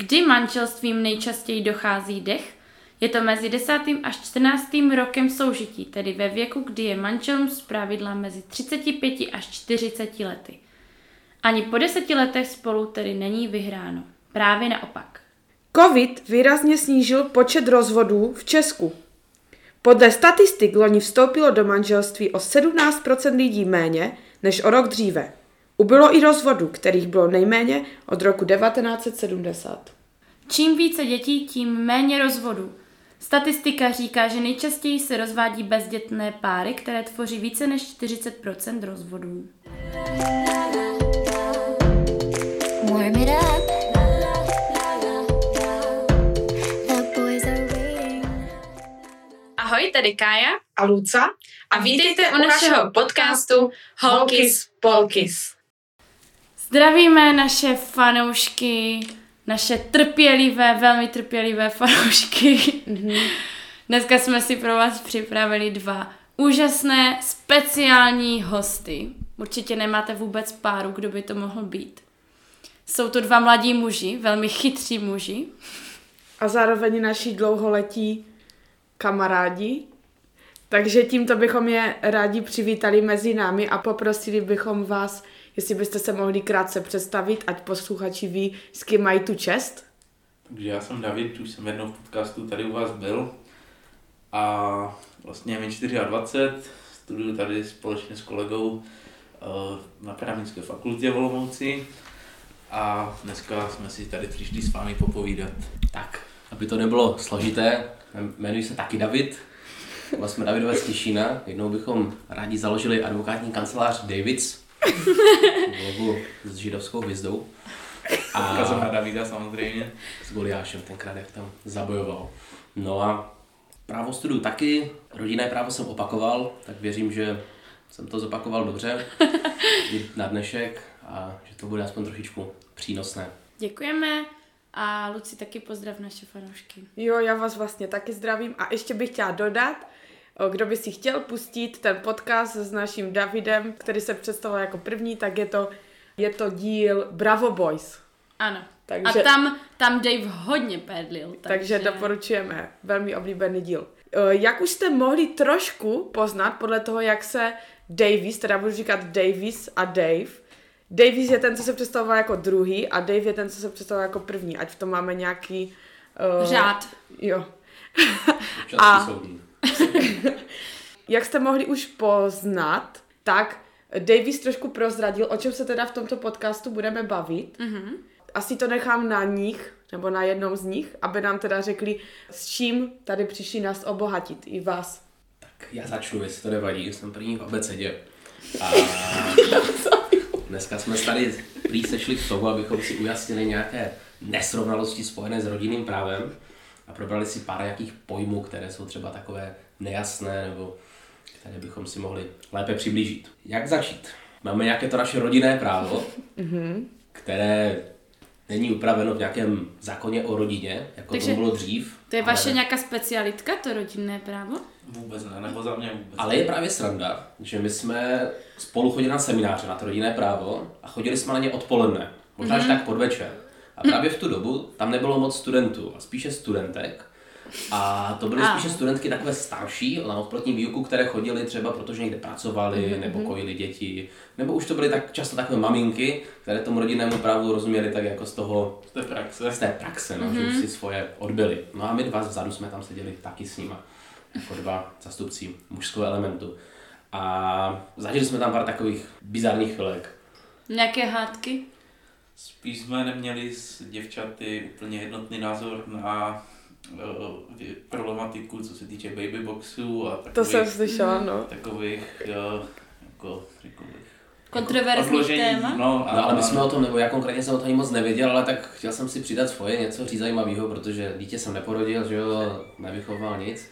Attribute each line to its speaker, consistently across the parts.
Speaker 1: Kdy manželstvím nejčastěji dochází dech? Je to mezi 10. až 14. rokem soužití, tedy ve věku, kdy je manželům zpravidla mezi 35 až 40 lety. Ani po deseti letech spolu tedy není vyhráno. Právě naopak.
Speaker 2: Covid výrazně snížil počet rozvodů v Česku. Podle statistik loni vstoupilo do manželství o 17% lidí méně než o rok dříve. Ubylo i rozvodů, kterých bylo nejméně od roku 1970.
Speaker 1: Čím více dětí, tím méně rozvodů. Statistika říká, že nejčastěji se rozvádí bezdětné páry, které tvoří více než 40% rozvodů. Warm it up. Ahoj, tady Kája
Speaker 2: a Luca
Speaker 1: a vítejte u našeho podcastu Holkis Polkis. Zdravíme naše fanoušky, naše trpělivé, velmi trpělivé fanoušky. Mm-hmm. Dneska jsme si pro vás připravili dva úžasné speciální hosty. Určitě nemáte vůbec páru, kdo by to mohl být. Jsou to dva mladí muži, velmi chytří muži.
Speaker 2: A zároveň naši dlouholetí kamarádi. Takže tímto bychom je rádi přivítali mezi námi a poprosili bychom vás, jestli byste se mohli krátce představit, ať posluchači ví, s kým mají tu čest.
Speaker 3: Takže já jsem David, už jsem jednou v podcastu tady u vás byl a vlastně je mi 24, studuju tady společně s kolegou eh, na Akademické fakultě v Olomouci a dneska jsme si tady přišli s vámi popovídat.
Speaker 4: Tak, aby to nebylo složité, jmenuji se taky David, Vlastně jsme Davidové z Těšína. Jednou bychom rádi založili advokátní kancelář Davids, logo s židovskou hvězdou.
Speaker 3: A Ukazovat Davida samozřejmě.
Speaker 4: S Goliášem tenkrát, jak tam zabojoval. No a právo studuju taky, rodinné právo jsem opakoval, tak věřím, že jsem to zopakoval dobře na dnešek a že to bude aspoň trošičku přínosné.
Speaker 1: Děkujeme. A Luci taky pozdrav naše fanoušky.
Speaker 2: Jo, já vás vlastně taky zdravím a ještě bych chtěla dodat, kdo by si chtěl pustit ten podcast s naším Davidem, který se představil jako první, tak je to, je to díl Bravo Boys.
Speaker 1: Ano. Takže, a tam, tam Dave hodně pedlil.
Speaker 2: Takže... takže doporučujeme. Velmi oblíbený díl. Jak už jste mohli trošku poznat podle toho, jak se Davis, teda budu říkat Davis a Dave, Davis je ten, co se představoval jako druhý a Dave je ten, co se představoval jako první, ať v tom máme nějaký...
Speaker 1: Uh, Řád.
Speaker 2: Jo. a jak jste mohli už poznat, tak Davis trošku prozradil, o čem se teda v tomto podcastu budeme bavit. Mm-hmm. Asi to nechám na nich, nebo na jednom z nich, aby nám teda řekli, s čím tady přišli nás obohatit, i vás.
Speaker 4: Tak já začnu, jestli to nevadí, jsem první v abecedě. A Dneska jsme tady prý sešli k tomu, abychom si ujasnili nějaké nesrovnalosti spojené s rodinným právem a probrali si pár jakých pojmů, které jsou třeba takové nejasné nebo které bychom si mohli lépe přiblížit. Jak začít? Máme nějaké to naše rodinné právo, mhm. které není upraveno v nějakém zákoně o rodině, jako Takže to bylo dřív.
Speaker 1: To je ale... vaše nějaká specialitka, to rodinné právo?
Speaker 3: Vůbec ne, nebo za mě vůbec
Speaker 4: Ale je právě sranda, že my jsme spolu chodili na semináře na to rodinné právo a chodili jsme na ně odpoledne, možná mm-hmm. až tak podvečer. A právě v tu dobu tam nebylo moc studentů, a spíše studentek. A to byly spíše studentky takové starší, na odprotní výuku, které chodily třeba protože někde pracovali, mm-hmm. nebo kojili děti, nebo už to byly tak často takové maminky, které tomu rodinnému právu rozuměli tak jako z toho...
Speaker 3: Z té praxe.
Speaker 4: Z té praxe, no, mm-hmm. že už mhm. si svoje odbyli. No a my dva vzadu jsme tam seděli taky s nima, jako dva zastupci mužského elementu. A zažili jsme tam pár takových bizarních chvilek.
Speaker 1: Nějaké hádky?
Speaker 3: Spíš jsme neměli s děvčaty úplně jednotný názor na uh, problematiku, co se týče babyboxů a takových,
Speaker 2: to jsem slyšela, no.
Speaker 3: takových uh, jako, jako
Speaker 1: Kontroverzní téma?
Speaker 4: No, a, no, ale my jsme o tom, nebo já konkrétně jsem o tom ani moc nevěděl, ale tak chtěl jsem si přidat svoje něco říct zajímavého, protože dítě jsem neporodil, že jo, nevychoval nic,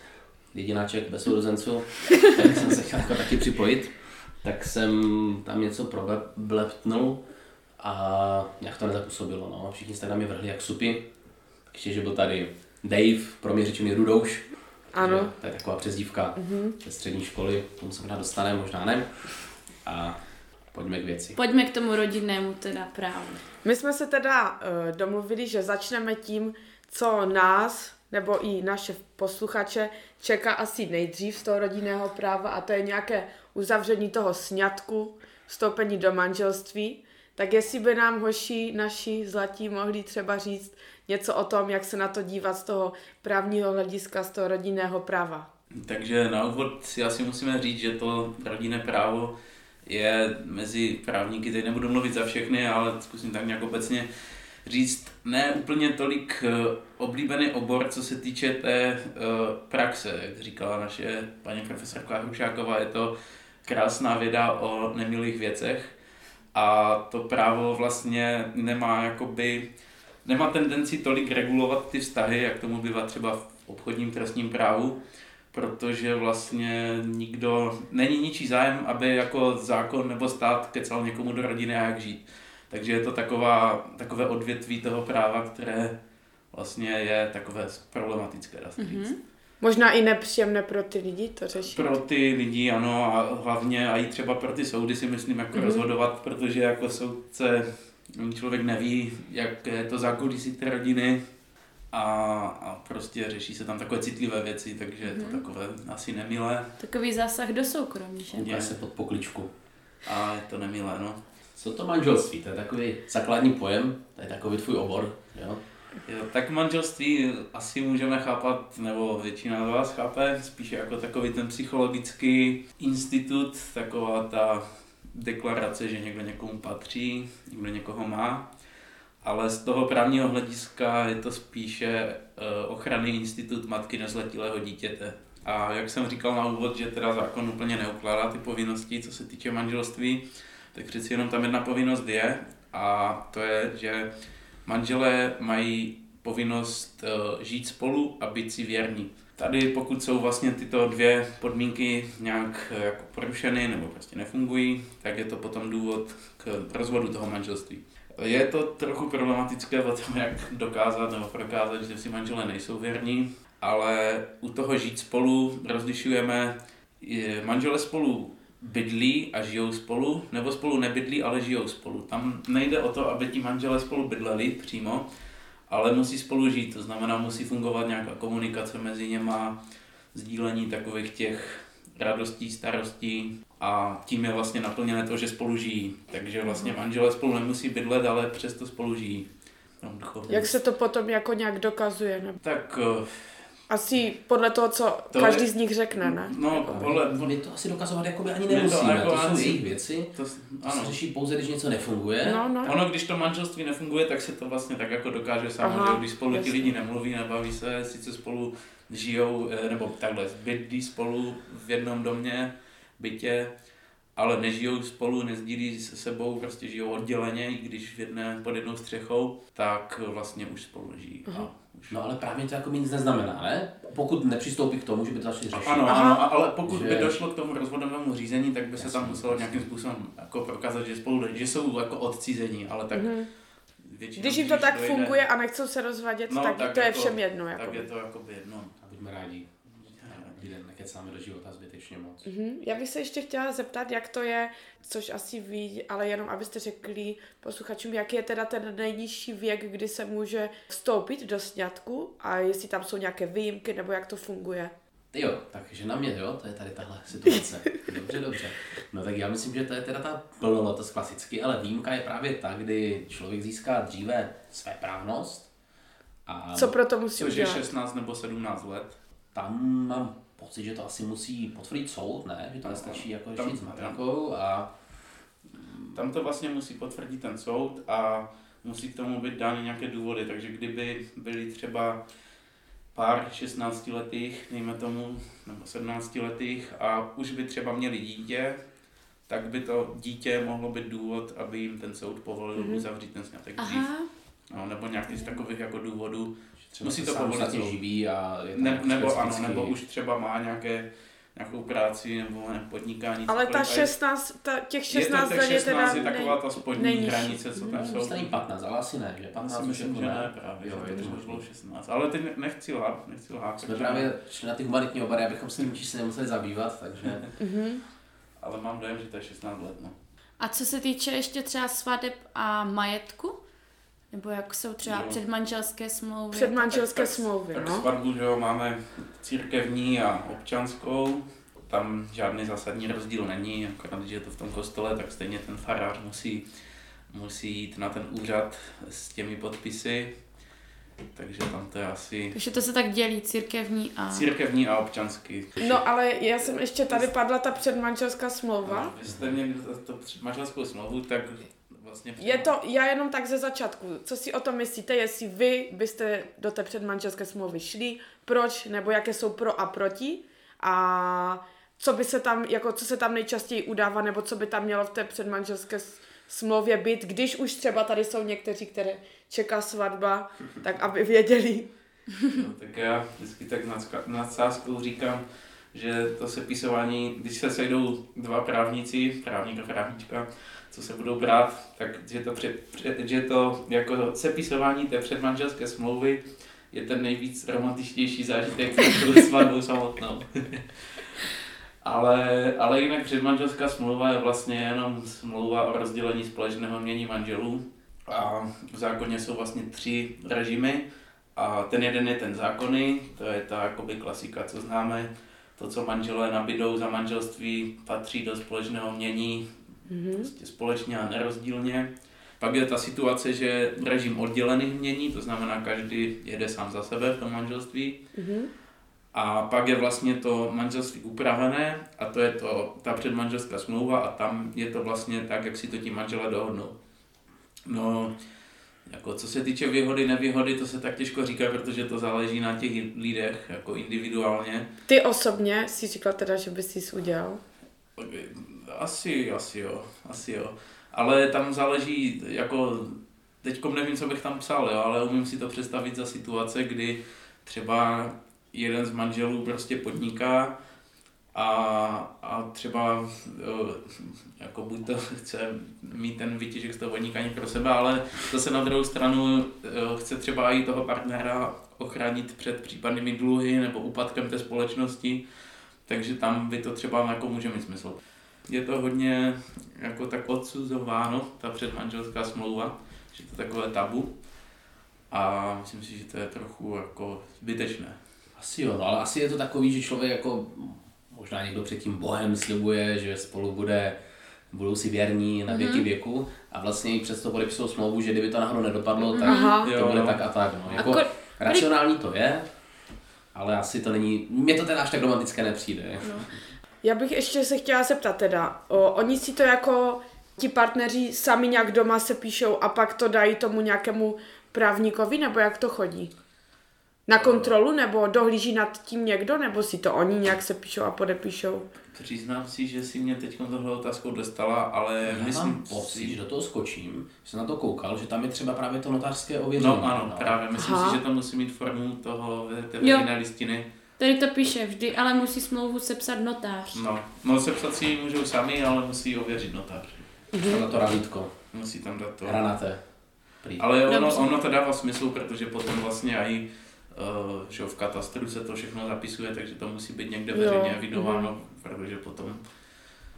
Speaker 4: jedináček bez sourozenců, tak jsem se chtěl jako taky připojit, tak jsem tam něco probleptnul a nějak to nezapůsobilo, no. Všichni jste na mě vrhli jak supy, ještě, že byl tady Dave, pro mě řečený Rudouš.
Speaker 2: Ano.
Speaker 4: To je taková přezdívka mm-hmm. ze střední školy, tomu se možná dostane, možná ne. A Pojďme k věci.
Speaker 1: Pojďme k tomu rodinnému teda právu.
Speaker 2: My jsme se teda uh, domluvili, že začneme tím, co nás nebo i naše posluchače čeká asi nejdřív z toho rodinného práva a to je nějaké uzavření toho sňatku, vstoupení do manželství. Tak jestli by nám hoši naši zlatí mohli třeba říct něco o tom, jak se na to dívat z toho právního hlediska, z toho rodinného práva.
Speaker 3: Takže na úvod si asi musíme říct, že to rodinné právo je mezi právníky, teď nebudu mluvit za všechny, ale zkusím tak nějak obecně říct, ne úplně tolik eh, oblíbený obor, co se týče té uh, praxe, jak říkala naše paní profesorka Hrušáková, je to krásná věda o nemilých věcech a to právo vlastně nemá jakoby, nemá tendenci tolik regulovat ty vztahy, jak tomu bývá třeba v obchodním trestním právu, protože vlastně nikdo, není ničí zájem, aby jako zákon nebo stát kecal někomu do rodiny a jak žít. Takže je to taková, takové odvětví toho práva, které vlastně je takové problematické, dá se mm-hmm.
Speaker 2: Možná i nepříjemné pro ty lidi to řešit.
Speaker 3: Pro ty lidi, ano, a hlavně a i třeba pro ty soudy si myslím jako mm-hmm. rozhodovat, protože jako soudce člověk neví, jak je to zákulisí té rodiny a, a prostě řeší se tam takové citlivé věci, takže mm-hmm. je to mhm. takové asi nemilé.
Speaker 1: Takový zásah do soukromí, že?
Speaker 4: Je se pod pokličku.
Speaker 3: A je to nemilé, no.
Speaker 4: Co to manželství? To je takový základní pojem, to je takový tvůj obor, jo?
Speaker 3: Jo, tak manželství asi můžeme chápat, nebo většina z vás chápe, spíše jako takový ten psychologický institut, taková ta deklarace, že někdo někomu patří, někdo někoho má. Ale z toho právního hlediska je to spíše uh, ochranný institut matky nezletilého dítěte. A jak jsem říkal na úvod, že teda zákon úplně neukládá ty povinnosti, co se týče manželství, tak přeci jenom tam jedna povinnost je a to je, že manželé mají povinnost uh, žít spolu a být si věrní. Tady pokud jsou vlastně tyto dvě podmínky nějak uh, jako porušeny nebo prostě nefungují, tak je to potom důvod k rozvodu toho manželství. Je to trochu problematické o tom, jak dokázat nebo prokázat, že si manželé nejsou věrní, ale u toho žít spolu rozlišujeme manžele spolu bydlí a žijou spolu, nebo spolu nebydlí, ale žijou spolu. Tam nejde o to, aby ti manželé spolu bydleli přímo, ale musí spolu žít, to znamená, musí fungovat nějaká komunikace mezi něma, sdílení takových těch radostí, starostí a tím je vlastně naplněné to, že spolu žijí. Takže vlastně mhm. manželé spolu nemusí bydlet, ale přesto spolu žijí.
Speaker 2: Jak se to potom jako nějak dokazuje?
Speaker 3: Ne? Tak eh,
Speaker 2: asi podle toho, co to každý je, z nich řekne, ne?
Speaker 3: No, podle...
Speaker 4: My to asi dokazovat jako by ani nemusíme, to, jako to jsou jejich věci, to, ano. to se řeší pouze, když něco nefunguje.
Speaker 3: No, no. Ono, když to manželství nefunguje, tak se to vlastně tak jako dokáže samo, že když spolu jasný. ti lidi nemluví, nebaví se, sice spolu žijou, eh, nebo takhle, bydlí spolu v jednom domě, bytě, ale nežijou spolu, nezdílí se sebou, prostě žijou odděleně, i když v jedné, pod jednou střechou, tak vlastně už spolu žijí. Uh-huh. A už.
Speaker 4: No ale právě to jako nic neznamená, ne? Pokud nepřistoupí k tomu, že by to začali řešit.
Speaker 3: Ano, ano, ale pokud že... by došlo k tomu rozvodovému řízení, tak by se Jasně. tam muselo nějakým způsobem jako prokázat, že spolu že jsou jako odcizení, ale tak uh-huh.
Speaker 2: Většinou, když jim to tak funguje a nechcou se rozvadět, no, tak, tak to je jako, všem jedno.
Speaker 3: Jako. Tak je to jako jedno.
Speaker 4: A buďme rádi lidé nekecáme do života zbytečně moc.
Speaker 2: Mm-hmm. Já bych se ještě chtěla zeptat, jak to je, což asi ví, ale jenom abyste řekli posluchačům, jaký je teda ten nejnižší věk, kdy se může vstoupit do sňatku a jestli tam jsou nějaké výjimky nebo jak to funguje.
Speaker 4: Jo, takže na mě, jo, to je tady tahle situace. Dobře, dobře. No tak já myslím, že to je teda ta plnolotost klasicky, ale výjimka je právě ta, kdy člověk získá dříve své právnost.
Speaker 2: A Co pro to musí
Speaker 3: Což udělat? je 16 nebo 17 let.
Speaker 4: Tam mám pocit, že to asi musí potvrdit soud, ne? Že to nestačí jako řešit s matrikou a...
Speaker 3: Tam to vlastně musí potvrdit ten soud a musí k tomu být dány nějaké důvody, takže kdyby byly třeba pár 16 letých, dejme tomu, nebo 17 letých a už by třeba měli dítě, tak by to dítě mohlo být důvod, aby jim ten soud povolil mm-hmm. uzavřít ten sňatek dřív. No, nebo nějaký z takových jako důvodů,
Speaker 4: Třeba musí to povolit živý a je
Speaker 3: ne, nebo ano, nebo už třeba má nějaké nějakou práci nebo ne, podnikání.
Speaker 2: Ale ta 16, ta, těch 16 let je teda...
Speaker 3: je taková ta spodní nejnižší. hranice, co tam jsou.
Speaker 4: Stejný 15, ale asi ne, že 15
Speaker 3: už jako ne, právě, jo, že to bylo 16. Ale teď nechci lhát, nechci lhát.
Speaker 4: Jsme právě šli na ty humanitní obory, abychom s tím čísle nemuseli zabývat, takže...
Speaker 3: Mhm. ale mám dojem, že to je 16 let, no.
Speaker 1: A co se týče ještě třeba svateb a majetku? Nebo jak jsou třeba
Speaker 3: Jo.
Speaker 1: předmanželské smlouvy?
Speaker 2: Předmanželské smlouvy,
Speaker 3: Tak
Speaker 2: no.
Speaker 3: svatbu, že jo, máme církevní a občanskou. Tam žádný zásadní rozdíl není, akorát, když je to v tom kostele, tak stejně ten farář musí, musí jít na ten úřad s těmi podpisy. Takže tam to je asi
Speaker 1: Takže to se tak dělí, církevní a...
Speaker 3: církevní a občanský.
Speaker 2: No ale já jsem ještě tady padla ta předmanželská smlouva.
Speaker 3: Vy jste měli to, to manželskou smlouvu, tak vlastně...
Speaker 2: Je to, já jenom tak ze začátku, co si o tom myslíte, jestli vy byste do té předmanželské smlouvy šli, proč, nebo jaké jsou pro a proti? A co by se tam, jako co se tam nejčastěji udává, nebo co by tam mělo v té předmanželské smlouvě být, když už třeba tady jsou někteří, které čeká svatba, tak aby věděli.
Speaker 3: No, tak já vždycky tak nadska- nadsázkou říkám, že to sepisování, když se sejdou dva právníci, právník a právnička, co se budou brát, tak že to, před, že to jako sepisování té předmanželské smlouvy je ten nejvíc romantičtější zážitek před svatbou samotnou. ale, ale jinak předmanželská smlouva je vlastně jenom smlouva o rozdělení společného mění manželů. A v zákoně jsou vlastně tři režimy. A ten jeden je ten zákonný, to je ta jakoby klasika, co známe. To, co manželé nabídou za manželství, patří do společného mění
Speaker 2: Mhm.
Speaker 3: prostě společně a nerozdílně. Pak je ta situace, že režim oddělených mění, to znamená, každý jede sám za sebe v tom manželství.
Speaker 2: Mhm.
Speaker 3: A pak je vlastně to manželství upravené a to je to, ta předmanželská smlouva a tam je to vlastně tak, jak si to ti manželé dohodnou. No, jako co se týče výhody, nevýhody, to se tak těžko říká, protože to záleží na těch lidech, jako individuálně.
Speaker 2: Ty osobně si říkal teda, že bys jsi udělal.
Speaker 3: Asi, asi jo, asi jo. Ale tam záleží, jako, teďkom nevím, co bych tam psal, jo, ale umím si to představit za situace, kdy třeba jeden z manželů prostě podniká a, a třeba jako buď to chce mít ten výtěžek z toho podnikání pro sebe, ale zase na druhou stranu chce třeba i toho partnera ochránit před případnými dluhy nebo úpadkem té společnosti, takže tam by to třeba jako může mít smysl. Je to hodně jako tak odsuzováno, ta předmanželská smlouva, že to je takové tabu a myslím si, že to je trochu jako zbytečné.
Speaker 4: Asi jo, no, ale asi je to takový, že člověk jako možná někdo před tím Bohem slibuje, že spolu bude, budou si věrní na věky věku a vlastně i přesto podepisují smlouvu, že kdyby to náhodou nedopadlo, tak
Speaker 2: Aha.
Speaker 4: to
Speaker 3: Jo,
Speaker 4: bude
Speaker 3: no.
Speaker 4: tak a tak. No. Jako,
Speaker 1: Ako-
Speaker 4: racionální to je, ale asi to není, mně to teda až tak romantické nepřijde.
Speaker 1: No.
Speaker 2: Já bych ještě se chtěla zeptat teda, o, oni si to jako ti partneři sami nějak doma se píšou a pak to dají tomu nějakému právníkovi, nebo jak to chodí? Na kontrolu, nebo dohlíží nad tím někdo, nebo si to oni nějak se píšou a podepíšou?
Speaker 3: Přiznám si, že si mě teď tohle otázkou dostala, ale
Speaker 4: Já
Speaker 3: myslím
Speaker 4: mám pocit, že do toho skočím, že jsem na to koukal, že tam je třeba právě to notářské ověření.
Speaker 3: No ano, právě. Myslím
Speaker 2: Aha.
Speaker 3: si, že to musí mít formu toho té veřejné listiny.
Speaker 1: Tady to píše vždy, ale musí smlouvu sepsat notář.
Speaker 3: No, no sepsat si ji můžou sami, ale musí ji ověřit notář.
Speaker 4: Tam na to ravítko,
Speaker 3: Musí tam dát to.
Speaker 4: hranaté. Prý.
Speaker 3: Ale ono,
Speaker 1: Dobře.
Speaker 3: ono to dává smysl, protože potom vlastně i uh, že jo, v katastru se to všechno zapisuje, takže to musí být někde veřejně evidováno, protože potom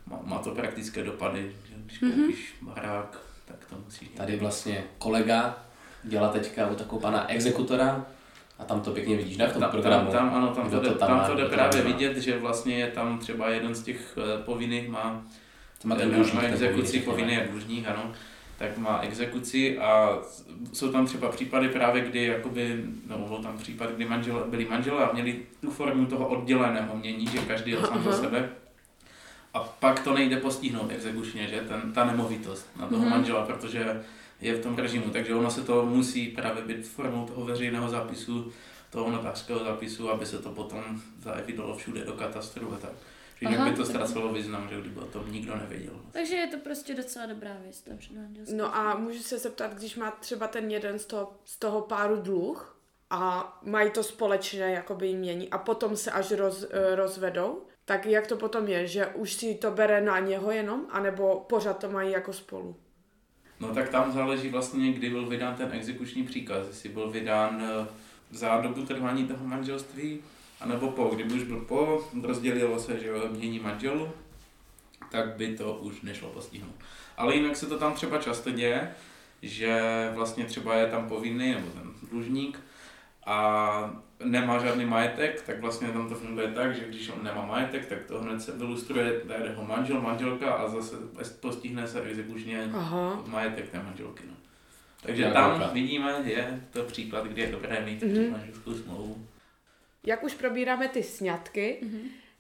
Speaker 3: má, má to praktické dopady, že když koupíš barák, tak to musíš
Speaker 4: Tady vlastně kolega dělá teďka u takového pana exekutora a tam to pěkně vidíš, ne, v tom
Speaker 3: tam,
Speaker 4: programu.
Speaker 3: tam, ano, tam to, jde,
Speaker 4: tam
Speaker 3: tam
Speaker 4: má,
Speaker 3: to jde
Speaker 4: to
Speaker 3: právě vidět, že vlastně je tam třeba jeden z těch eh, povinných má,
Speaker 4: To má ten
Speaker 3: má
Speaker 4: dlužník, ten
Speaker 3: exekuci,
Speaker 4: povinný,
Speaker 3: povinný je dlužník, ano, tak má exekuci a jsou tam třeba případy právě, kdy jakoby, no bylo tam případ, kdy manžel, byli manželé a měli tu formu toho odděleného mění, že každý jel sám za sebe. A pak to nejde postihnout exekučně, že ten, ta nemovitost na toho
Speaker 1: Mhm.
Speaker 3: manžela, protože je v tom režimu, takže ono se to musí právě být formou toho veřejného zápisu, toho notářského zápisu, aby se to potom zaevidovalo všude do katastru a tak. Že jinak
Speaker 1: Aha,
Speaker 3: by to ztracelo význam, že kdyby o tom nikdo nevěděl.
Speaker 1: Takže je to prostě docela dobrá věc, ta.
Speaker 2: No a můžu se zeptat, když má třeba ten jeden z toho, z toho páru dluh a mají to společné jakoby jmění a potom se až roz, eh, rozvedou, tak jak to potom je, že už si to bere na něho jenom, anebo pořád to mají jako spolu?
Speaker 3: No tak tam záleží vlastně, kdy byl vydán ten exekuční příkaz, jestli byl vydán eh, za dobu trvání toho manželství, anebo po, kdyby už byl po, rozdělilo se, že mění manželů, tak by to už nešlo postihnout. Ale jinak se to tam třeba často děje, že vlastně třeba je tam povinný, nebo ten dlužník, a nemá žádný majetek, tak vlastně tam to funguje tak, že když on nemá majetek, tak to hned se vylustruje tady jeho manžel, manželka a zase postihne se exekučně majetek té manželky. No. Takže
Speaker 4: Jak
Speaker 3: tam
Speaker 4: velká.
Speaker 3: vidíme, je to příklad, kdy je dobré mít
Speaker 2: Mhm.
Speaker 3: mm-hmm. manželskou smlouvu.
Speaker 2: Jak už probíráme ty sňatky,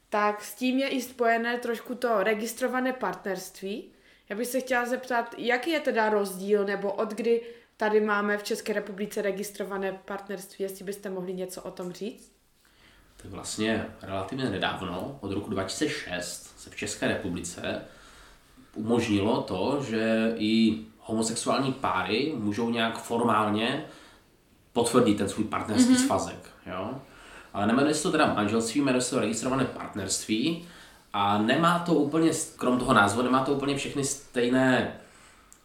Speaker 2: tak s tím je i spojené trošku to registrované partnerství. Já bych se chtěla zeptat, jaký je teda rozdíl, nebo od kdy tady máme v České republice registrované partnerství, jestli byste mohli něco o tom říct?
Speaker 4: Tak vlastně relativně nedávno, od roku 2006, se v České republice umožnilo to, že i homosexuální páry můžou nějak formálně potvrdit ten svůj partnerský mm-hmm. svazek. Jo? Ale nemenuje se to teda manželství, jmenuje se to registrované partnerství a nemá to úplně, krom toho názvu, nemá to úplně všechny stejné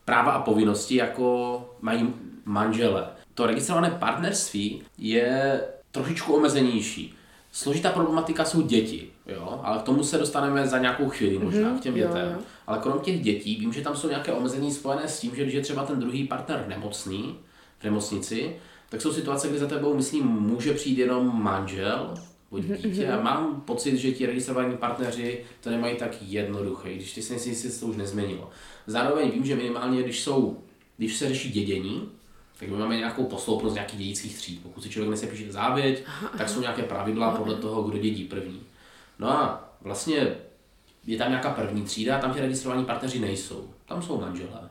Speaker 4: práva a povinnosti, jako mají manžele. To registrované partnerství je trošičku omezenější. Složitá problematika jsou děti, jo? ale k tomu se dostaneme za nějakou chvíli možná,
Speaker 2: Mhm,
Speaker 4: k těm
Speaker 2: jo,
Speaker 4: dětem.
Speaker 2: jo.
Speaker 4: Ale krom těch dětí, vím, že tam jsou nějaké omezení spojené s tím, že když je třeba ten druhý partner nemocný, v nemocnici, tak jsou situace, kdy za tebou, myslím, může přijít jenom manžel,
Speaker 2: Mhm,
Speaker 4: dítě. A mám pocit, že ti registrovaní partneři to nemají tak jednoduché, když ty si myslím, jestli se to už nezměnilo. Zároveň vím, že minimálně, když jsou, když se řeší dědění, tak my máme nějakou posloupnost nějakých dědických tříd. Pokud si člověk nesepíše závěť, tak jsou nějaké pravidla podle toho, kdo dědí první. No a vlastně je tam nějaká první třída a tam ti registrovaní partneři nejsou. Tam jsou manželé.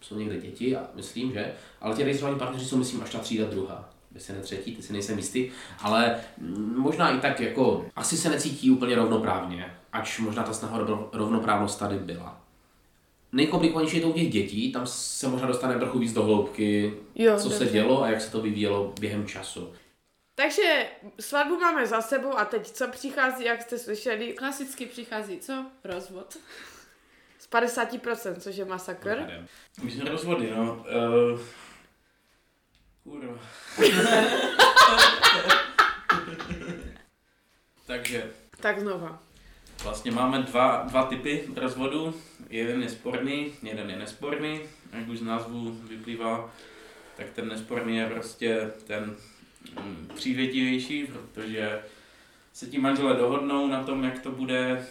Speaker 4: Jsou někde děti, a myslím, že, ale ti registrovaní partneři jsou, myslím, až ta třída druhá. Jestli ne třetí, ty si nejsem jistý, ale mm, možná i tak jako, asi se necítí úplně rovnoprávně, ač možná ta snaha rovnoprávnost tady byla. Nejkomplikovanější je to u těch dětí, tam se možná dostane trochu víc do hloubky,
Speaker 2: Jo,
Speaker 4: co se
Speaker 2: dobře.
Speaker 4: dělo a jak se to vyvíjelo během času.
Speaker 2: Takže svatbu máme za sebou a teď co přichází, jak jste slyšeli,
Speaker 1: Klasicky přichází, co? Rozvod.
Speaker 2: z 50%, což je masakr.
Speaker 3: My jsme rozvody, no. Uh, kurva. Takže
Speaker 2: Tak znova.
Speaker 3: Vlastně máme dva, dva typy rozvodu. Jeden je sporný, jeden je nesporný. Jak už z názvu vyplývá, tak ten nesporný je prostě ten mm, přívětivější, protože se ti manželé dohodnou na tom, jak to bude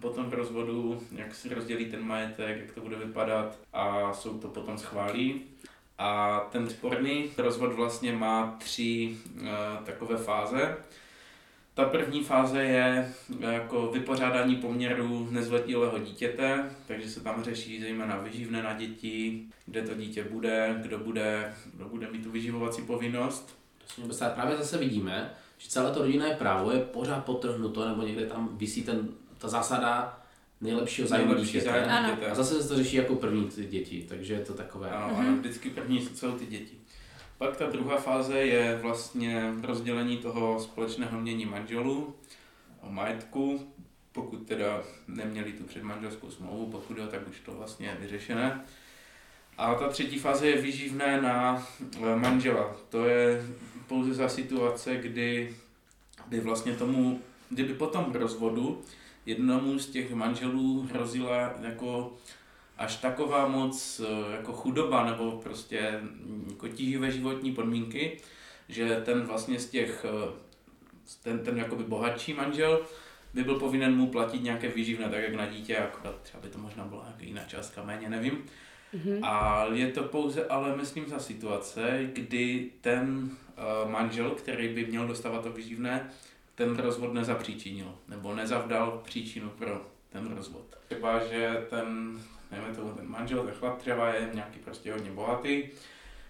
Speaker 3: potom v rozvodu, jak si rozdělí ten majetek, jak to bude vypadat a soud to potom schválí. A ten sporný rozvod vlastně má tři uh, takové fáze. Ta první fáze je jako vypořádání poměru nezletilého dítěte, takže se tam řeší zejména vyživné na děti, kde to dítě bude, kdo bude, kdo bude mít tu vyživovací povinnost.
Speaker 4: To. Právě zase vidíme, že celé to rodinné právo je pořád potrhnuto, nebo někde tam visí ten, ta zásada nejlepšího zájmu
Speaker 3: Nejlepší
Speaker 4: dítěte. A zase se to řeší jako první ty děti, takže je to takové.
Speaker 3: Ano, ano, vždycky první jsou ty děti. Pak ta druhá fáze je vlastně rozdělení toho společného mění manželů o majetku, pokud teda neměli tu předmanželskou smlouvu, pokud jo, tak už to vlastně je vyřešené. A ta třetí fáze je výživné na eh, manžela. To je pouze za situace, kdy by vlastně tomu, kdyby po tom rozvodu jednomu z těch manželů hrozila jako až taková moc eh, jako chudoba nebo prostě jako tíživé životní podmínky, že ten vlastně z těch, eh, ten, ten jakoby bohatší manžel by byl povinen mu platit nějaké výživné, tak jak na dítě, akorát třeba by to možná byla nějaká jiná částka, méně nevím. A je to pouze, ale myslím, za situace, kdy ten uh, manžel, který by měl dostávat to výživné, ten rozvod nezapříčinil, nebo nezavdal příčinu pro ten rozvod. Třeba, že ten, nevím, tomu, ten manžel, ten chlap třeba je nějaký prostě hodně bohatý,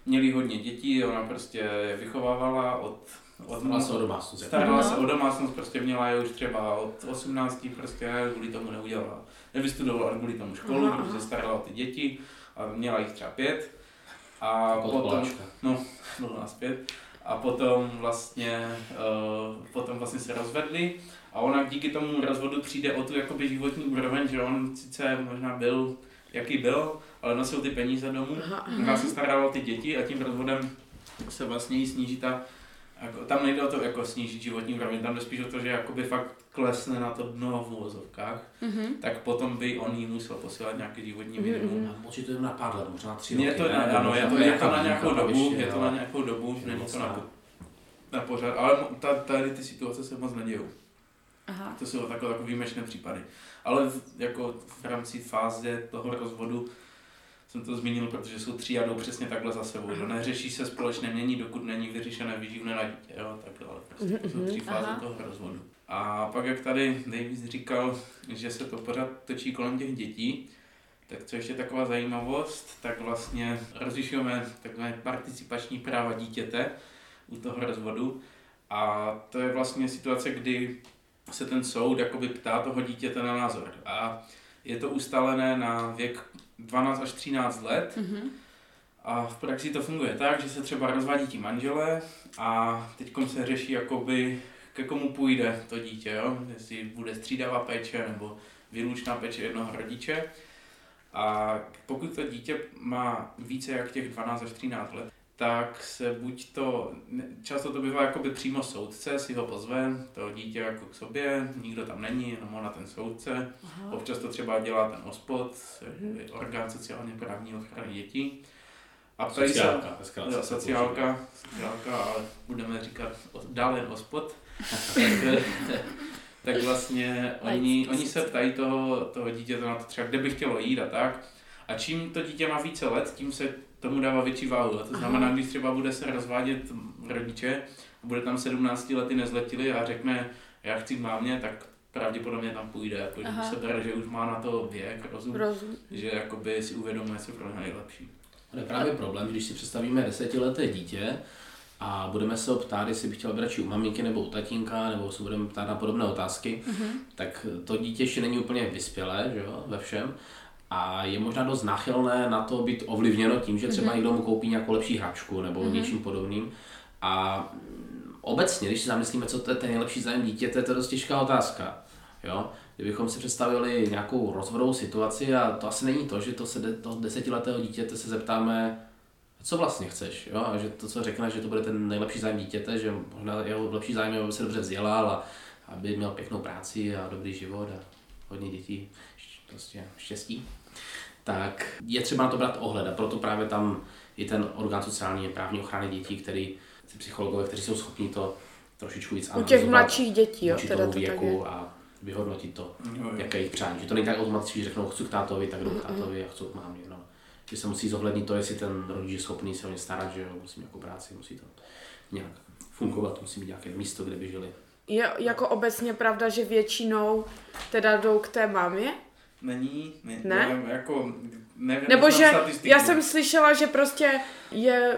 Speaker 3: měli hodně dětí, ona prostě je vychovávala od, od
Speaker 4: Starala se o domácnost.
Speaker 3: Starala
Speaker 1: No.
Speaker 3: se o domácnost, prostě měla je už třeba od 18, prostě kvůli tomu neudělala. Nevystudovala kvůli tomu školu,
Speaker 2: Aha,
Speaker 3: protože starala o ty děti a měla jich třeba pět. A potom, no, bylo nás pět. A potom vlastně, uh, potom vlastně se rozvedli a ona díky tomu rozvodu přijde o tu jakoby životní úroveň, že on sice možná byl, jaký byl, ale nosil ty peníze domů. Ona se starala o ty děti a tím rozvodem se vlastně jí sníží ta Jako, tam nejde o to jako snížit životní úroveň, tam jde spíš o to, že jakoby fakt klesne na to dno v uvozovkách,
Speaker 1: Mhm.
Speaker 3: tak potom by on jí musel posílat nějaký životní
Speaker 2: Mhm,
Speaker 3: minimum.
Speaker 2: mhm.
Speaker 4: A Určitě to je na pár let, možná tři
Speaker 3: Je
Speaker 4: roky.
Speaker 3: to,
Speaker 4: ne?
Speaker 3: na, ano, je to, je to na nějakou dobu,
Speaker 4: ještě,
Speaker 3: je to na nějakou dobu, není to na, na pořád, ale ta, tady ty situace se moc nedějou.
Speaker 1: Aha.
Speaker 3: To jsou takové jako výjimečné případy. Ale v, jako v rámci fáze toho rozvodu jsem to zmínil, protože jsou tři a jdou přesně takhle za sebou. Že neřeší se společné mění, dokud není vyřešené výživné na dítě. Jo? Tak, ale prostě to jsou tři fáze
Speaker 1: Aha.
Speaker 3: toho rozvodu. A pak, jak tady Davis říkal, že se to pořád točí kolem těch dětí, tak co ještě taková zajímavost, tak vlastně rozlišujeme takové participační práva dítěte u toho rozvodu. A to je vlastně situace, kdy se ten soud jakoby ptá toho dítěte na názor. A je to ustálené na věk 12 až 13 let.
Speaker 1: Mhm.
Speaker 3: A v praxi to funguje tak, že se třeba rozvádí ti manželé a teď se řeší, jakoby, ke komu půjde to dítě, jo? jestli bude střídavá péče nebo výlučná péče jednoho rodiče. A pokud to dítě má více jak těch 12 až 13 let, tak se buď to, často to bývá jakoby přímo soudce, si ho pozve, to dítě jako k sobě, nikdo tam není, jenom ona ten soudce.
Speaker 1: Aha.
Speaker 3: Občas to třeba dělá ten OSPOD, orgán sociálně právní ochrany dětí. A ptají se,
Speaker 4: Sociálka,
Speaker 3: jo,
Speaker 4: se
Speaker 3: sociálka, sociálka, ale budeme říkat o- dál jen OSPOD. tak, tak vlastně oni, oni se ptají toho, toho dítěte na to třeba, kde by chtělo jít a tak. A čím to dítě má více let, tím se tomu dává větší váhu. A to znamená, když třeba bude se rozvádět rodiče, a bude tam 17 lety nezletili a řekne, já chci k mámě, tak pravděpodobně tam půjde. Jako, že se bere, že už má na to věk, rozum,
Speaker 2: Rozum.
Speaker 3: že jakoby si uvědomuje, co pro něj nejlepší.
Speaker 4: To je právě problém, když si představíme desetileté dítě a budeme se ho ptát, jestli by chtěl být radši u maminky nebo u tatínka, nebo se budeme ptát na podobné otázky,
Speaker 1: Mhm.
Speaker 4: tak to dítě ještě není úplně vyspělé že jo, ve všem a je možná dost náchylné na to být ovlivněno tím, že třeba někdo mu koupí nějakou lepší hračku nebo něčím podobným. A obecně, když si zamyslíme, co to je ten nejlepší zájem dítěte, to je dost těžká otázka. Jo? Kdybychom si představili nějakou rozvodovou situaci a to asi není to, že to se de, toho desetiletého dítěte se zeptáme, co vlastně chceš, jo? a že to, co řekne, že to bude ten nejlepší zájem dítěte, že možná jeho lepší zájem je, aby se dobře vzdělal a aby měl pěknou práci a dobrý život a hodně dětí, prostě štěstí, tak je třeba na to brát ohled a proto právě tam je ten orgán sociální právní ochrany dětí, který, ty psychologové, kteří jsou schopni to trošičku víc
Speaker 2: U těch mladších dětí, jo, teda to tak je.
Speaker 4: věku a vyhodnotit to,
Speaker 3: jo.
Speaker 4: jaké je jejich přání. Že to není tak automaticky, že řeknou, chci k tátovi, tak jdu k tátovi a chci k mámě. No. Že se musí zohlednit to, jestli ten rodič je schopný se o ně starat, že jo, musí mít jako práci, musí to nějak fungovat, musí mít nějaké místo, kde by žili.
Speaker 2: Je jako obecně pravda, že většinou teda jdou k té mámě?
Speaker 3: Není, ne,
Speaker 2: Ne?
Speaker 3: nevím, jako, nevím,
Speaker 2: Nebo že
Speaker 3: statistiku.
Speaker 2: já jsem slyšela, že prostě je,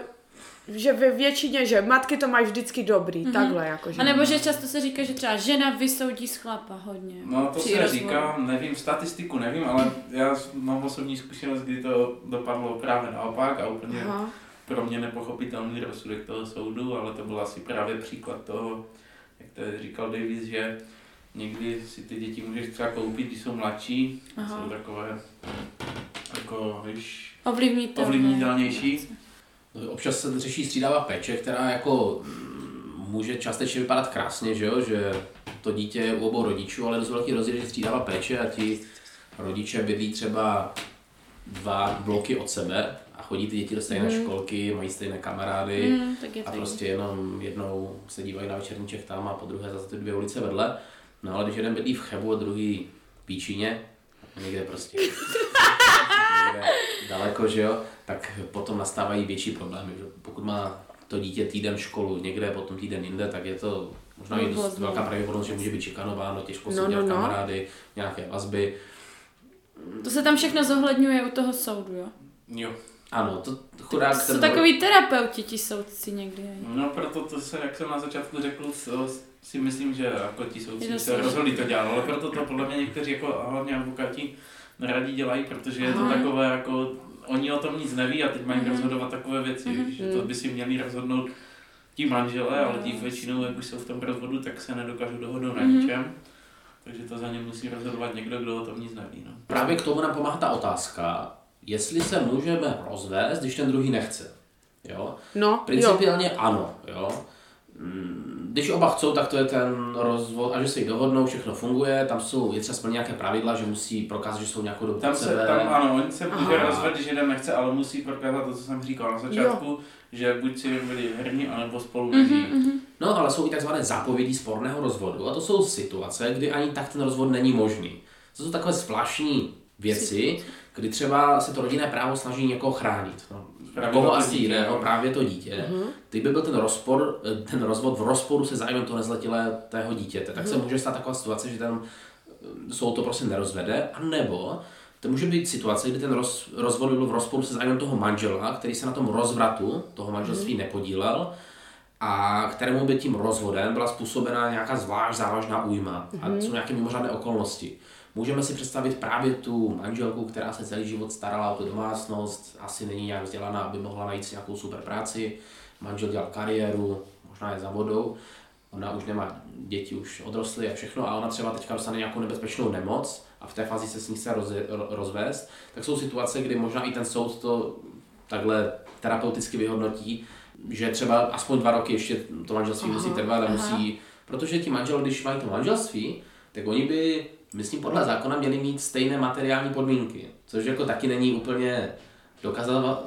Speaker 2: že ve většině, že matky to mají vždycky dobrý, mm-hmm. takhle jakože.
Speaker 1: A nebo že často se říká, že třeba žena vysoudí z chlapa hodně.
Speaker 3: No to se
Speaker 1: rozvodu.
Speaker 3: říká, nevím, statistiku nevím, ale já mám osobní zkušenost, kdy to dopadlo právě naopak a úplně
Speaker 2: Aha.
Speaker 3: pro mě nepochopitelný rozsudek toho soudu, ale to byl asi právě příklad toho, jak to říkal Davis, že někdy si ty děti můžeš třeba koupit, když jsou mladší,
Speaker 1: Aha.
Speaker 3: jsou takové jako, víš,
Speaker 1: Ovlivnítelné.
Speaker 3: ovlivnitelnější.
Speaker 4: No, Občas se řeší střídavá péče, která jako mm, může částečně vypadat krásně, že jo, že to dítě je u obou rodičů, ale dost velký rozdíl že střídavá péče a ti rodiče bydlí třeba dva bloky od sebe a chodí ty děti do stejné školky, mají stejné kamarády
Speaker 1: Mm, tak je
Speaker 4: a prostě jenom jednou se dívají na večerníček tam a po druhé zase ty dvě ulice vedle. No ale když jeden bydlí v Chebu a druhý v Píčině, někde prostě někde daleko, že jo, tak potom nastávají větší problémy. Že? Pokud má to dítě týden školu někde, potom týden jinde, tak je to možná
Speaker 1: No,
Speaker 4: i dost
Speaker 1: blbno.
Speaker 4: velká pravděpodobnost, že může být šikanováno, těžko se
Speaker 2: No,
Speaker 4: dělat
Speaker 2: no, no.
Speaker 4: kamarády, nějaké vazby.
Speaker 1: To se tam všechno zohledňuje u toho soudu, jo?
Speaker 3: Jo.
Speaker 4: Ano, to chudák
Speaker 1: To jsou
Speaker 4: ten-
Speaker 1: takový terapeuti, ti soudci někdy.
Speaker 3: No proto to se, jak jsem na začátku řekl, si myslím, že jako ti soudci
Speaker 1: to
Speaker 3: se rozhodli to dělat, ale proto to podle mě někteří jako hlavně advokáti rádi dělají, protože je to
Speaker 2: Aha.
Speaker 3: takové jako, oni o tom nic neví a teď mají
Speaker 1: Mhm.
Speaker 3: rozhodovat takové věci, že to by si měli rozhodnout ti manželé, ale ti
Speaker 1: No.
Speaker 3: většinou, jak už jsou v tom rozvodu, tak se nedokážou dohodnout na
Speaker 1: Mhm.
Speaker 3: ničem. Takže to za ně musí rozhodovat někdo, kdo o tom nic neví. No.
Speaker 4: Právě k tomu nám pomáhá ta otázka, jestli se můžeme rozvést, když ten druhý nechce. Jo?
Speaker 2: No, jo.
Speaker 4: Principiálně ano, jo. mm, když oba chcou, tak to je ten rozvod, a že se jí dohodnou, všechno funguje, tam jsou, je třeba nějaké pravidla, že musí prokázat, že jsou nějakou dobu
Speaker 3: Tam se,
Speaker 4: sebe.
Speaker 3: tam ano, oni se může
Speaker 4: Aha.
Speaker 3: rozvat, když jeden nechce, ale musí prokázat to, co jsem říkal na začátku, že buď si byli herní, anebo spolu nežijí.
Speaker 4: No, ale jsou i takzvané zápovědi sporného rozvodu a to jsou situace, kdy ani tak ten rozvod není možný. To jsou takové zvláštní věci, kdy třeba se to rodinné právo snaží někoho chránit. No,
Speaker 3: Právě
Speaker 4: koho asi
Speaker 3: dítě,
Speaker 4: jde,
Speaker 3: no.
Speaker 4: právě to dítě. Teď by byl ten, rozpor, eh, ten rozvod v rozporu se zájmem toho nezletilého dítěte. Tak se může stát taková situace, že ten eh, soud to prostě nerozvede, a nebo to může být situace, kdy ten roz, rozvod by byl v rozporu se zájmem toho manžela, který se na tom rozvratu toho manželství nepodílel a kterému by tím rozvodem byla způsobena nějaká zvlášť závažná újma a jsou nějaké mimořádné okolnosti. Můžeme si představit právě tu manželku, která se celý život starala o tu domácnost, asi není nějak vzdělaná, aby mohla najít si nějakou super práci, manžel dělal kariéru, možná je za vodou, ona už nemá děti, už odrostly a všechno a ona třeba teďka dostane nějakou nebezpečnou nemoc a v té fázi se s ní chce roz, rozvést, tak jsou situace, kdy možná i ten soud to takhle terapeuticky vyhodnotí, že třeba aspoň dva roky ještě to manželství musí trvat a musí, protože ti manžel, když mají to manželství, tak oni by, myslím, podle zákona měli mít stejné materiální podmínky, což jako taky není úplně dokázat.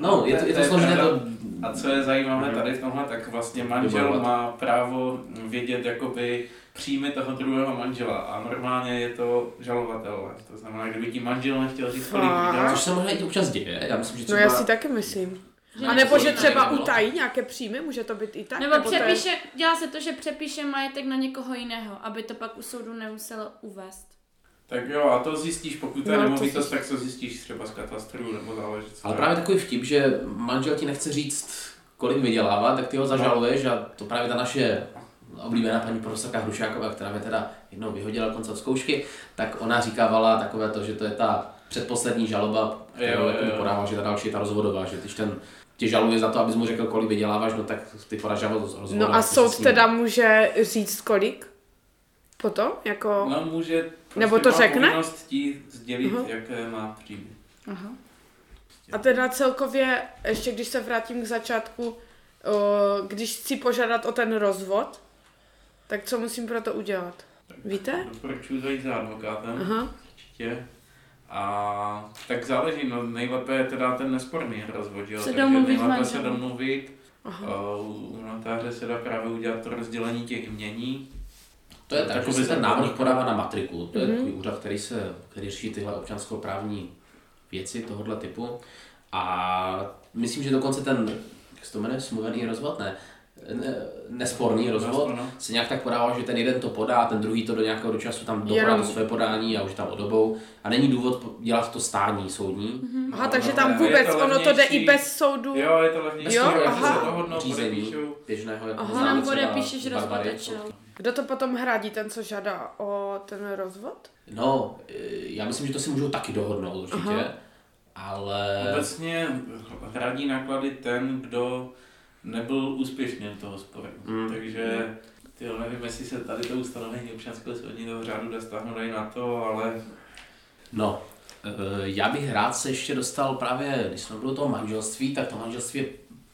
Speaker 4: No, je to, je to složité
Speaker 3: pravda.
Speaker 4: to
Speaker 3: A co je zajímavé tady v tomhle, tak vlastně manžel má právo vědět jakoby příjmy toho druhého manžela a normálně je to žalovatelné. To znamená, kdyby ti manžel nechtěl říct, kolik
Speaker 4: Což se možná i občas děje. Já myslím, že
Speaker 2: No
Speaker 4: třeba...
Speaker 2: já si taky myslím.
Speaker 1: Že
Speaker 2: A nebo že třeba
Speaker 4: nebylo.
Speaker 2: utají nějaké příjmy, může to být i tak?
Speaker 1: Nebo
Speaker 2: to je-
Speaker 1: přepíše, dělá se to, že přepíše majetek na někoho jiného, aby to pak u soudu nemuselo uvést.
Speaker 3: tak jo, a to zjistíš, pokud to je
Speaker 2: No, to
Speaker 3: nemovitost, tak to zjistíš třeba z katastru nebo záleží.
Speaker 4: Ale
Speaker 3: to
Speaker 4: právě
Speaker 3: je.
Speaker 4: takový vtip, že manžel ti nechce říct, kolik vydělává, tak ty ho zažaluješ a to právě ta naše oblíbená paní profesorka Hrušáková, která mě teda jednou vyhodila konce od zkoušky, tak ona říkávala takové to, že to je ta předposlední žaloba, kterou jako podává, že ta další je ta rozvodová, že když ten tě žaluje za to, abys mu řekl, kolik vyděláváš, no tak ty podáš žalobu.
Speaker 2: No a soud teda může říct kolik? Potom? Jako...
Speaker 3: No může, prostě
Speaker 2: Nebo to
Speaker 3: má
Speaker 2: řekne?
Speaker 3: ti sdělit,
Speaker 2: Aha.
Speaker 3: jaké má příjmy.
Speaker 1: Aha.
Speaker 2: A teda celkově, ještě když se vrátím k začátku, když chci požádat o ten rozvod, tak co musím pro to udělat? Víte?
Speaker 3: Doporučuji zajít za advokátem.
Speaker 2: Aha.
Speaker 3: určitě. A tak záleží, no nejlépe je teda ten nesporný rozvod, jo?
Speaker 1: Se
Speaker 3: takže
Speaker 1: domluvit
Speaker 3: nejlépe se domluvit.
Speaker 2: Aha.
Speaker 3: A u u notáře se dá právě udělat to rozdělení těch jmění.
Speaker 4: To je tak, že
Speaker 3: Takový
Speaker 4: se ten návrh podává na matriku. To je
Speaker 2: Mhm.
Speaker 4: takový úřad, který, se, který řeší tyhle občanskoprávní věci tohohle typu. A myslím, že dokonce ten, jak se to jmenuje, smluvený rozvod, ne nesporný rozvod,
Speaker 3: Nesporný.
Speaker 4: se nějak tak podává, že ten jeden to podá, ten druhý to do nějakého do času tam
Speaker 2: Jenom-
Speaker 4: to své podání a už tam odobou. A není důvod dělat to stání soudní.
Speaker 2: Aha,
Speaker 3: No,
Speaker 2: takže
Speaker 3: no,
Speaker 2: tam vůbec,
Speaker 3: to
Speaker 2: ono to jde i bez soudu.
Speaker 3: Jo, je to levnější,
Speaker 2: Jo, aha.
Speaker 4: řízení běžného, jako
Speaker 2: Aha.
Speaker 1: Nám podepíšeš jo.
Speaker 2: Kdo to potom hradí, ten, co žádá o ten rozvod?
Speaker 4: No, e, já myslím, že to si můžou taky dohodnout určitě,
Speaker 2: Aha.
Speaker 4: ale...
Speaker 3: Obecně hradí náklady ten, kdo nebyl úspěšný toho sporu.
Speaker 4: Mm.
Speaker 3: Takže ty nevím, jestli se tady to ustanovení občanského soudního řádu dá stáhnout i na to, ale
Speaker 4: No, eh, já bych rád se ještě dostal právě, když jsme byli toho manželství, tak to manželství,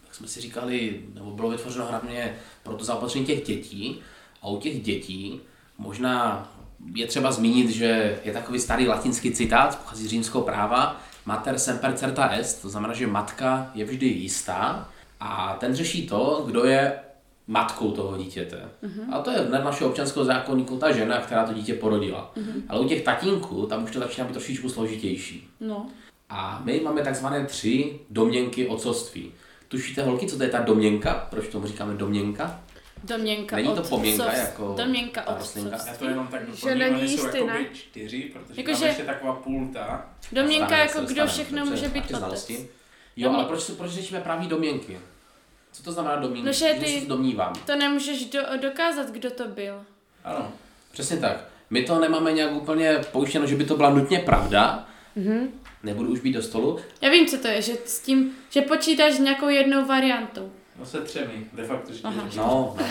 Speaker 4: jak jsme si říkali, nebo bylo vytvořeno hlavně pro to zaopatření těch dětí. A u těch dětí možná je třeba zmínit, že je takový starý latinský citát, pochází z římského práva, mater semper certa est, to znamená, že matka je vždy jistá a ten řeší to, kdo je matkou toho dítěte. A to je dle našeho občanského zákonníku ta žena, která to dítě porodila. Ale u těch tatínků, tam už to začíná být trošičku složitější.
Speaker 1: No.
Speaker 4: A my máme takzvané tři domněnky otcovství. Tušíte, holky, co to je ta domněnka? Proč tomu říkáme domněnka?
Speaker 1: Domněnka
Speaker 4: Není to pomněnka
Speaker 1: otcov-
Speaker 4: jako
Speaker 1: Domněnka
Speaker 4: rostlinka?
Speaker 3: já to
Speaker 1: otcovství.
Speaker 3: jenom tak
Speaker 2: Že
Speaker 3: doplním,
Speaker 2: není
Speaker 3: oni jsou
Speaker 2: ne?
Speaker 3: čtyři, protože
Speaker 1: Jako,
Speaker 3: tam
Speaker 1: že-
Speaker 3: ještě taková půlta.
Speaker 1: Domněnka jako kdo všechno může být otec.
Speaker 4: Jo, ale proč, proč řešíme právě domněnky? Co to znamená domněnky?
Speaker 1: No, že ty-
Speaker 4: se domnívám.
Speaker 1: To nemůžeš do, dokázat, kdo to byl.
Speaker 3: Ano.
Speaker 4: Přesně tak. My to nemáme nějak úplně pouštěno, že by to byla nutně pravda.
Speaker 1: Mhm.
Speaker 4: Nebudu už být do stolu.
Speaker 1: Já vím, co to je, že s tím, že počítáš s nějakou jednou variantou.
Speaker 3: No se třemi, de facto čtyři.
Speaker 1: Aha.
Speaker 4: No, no.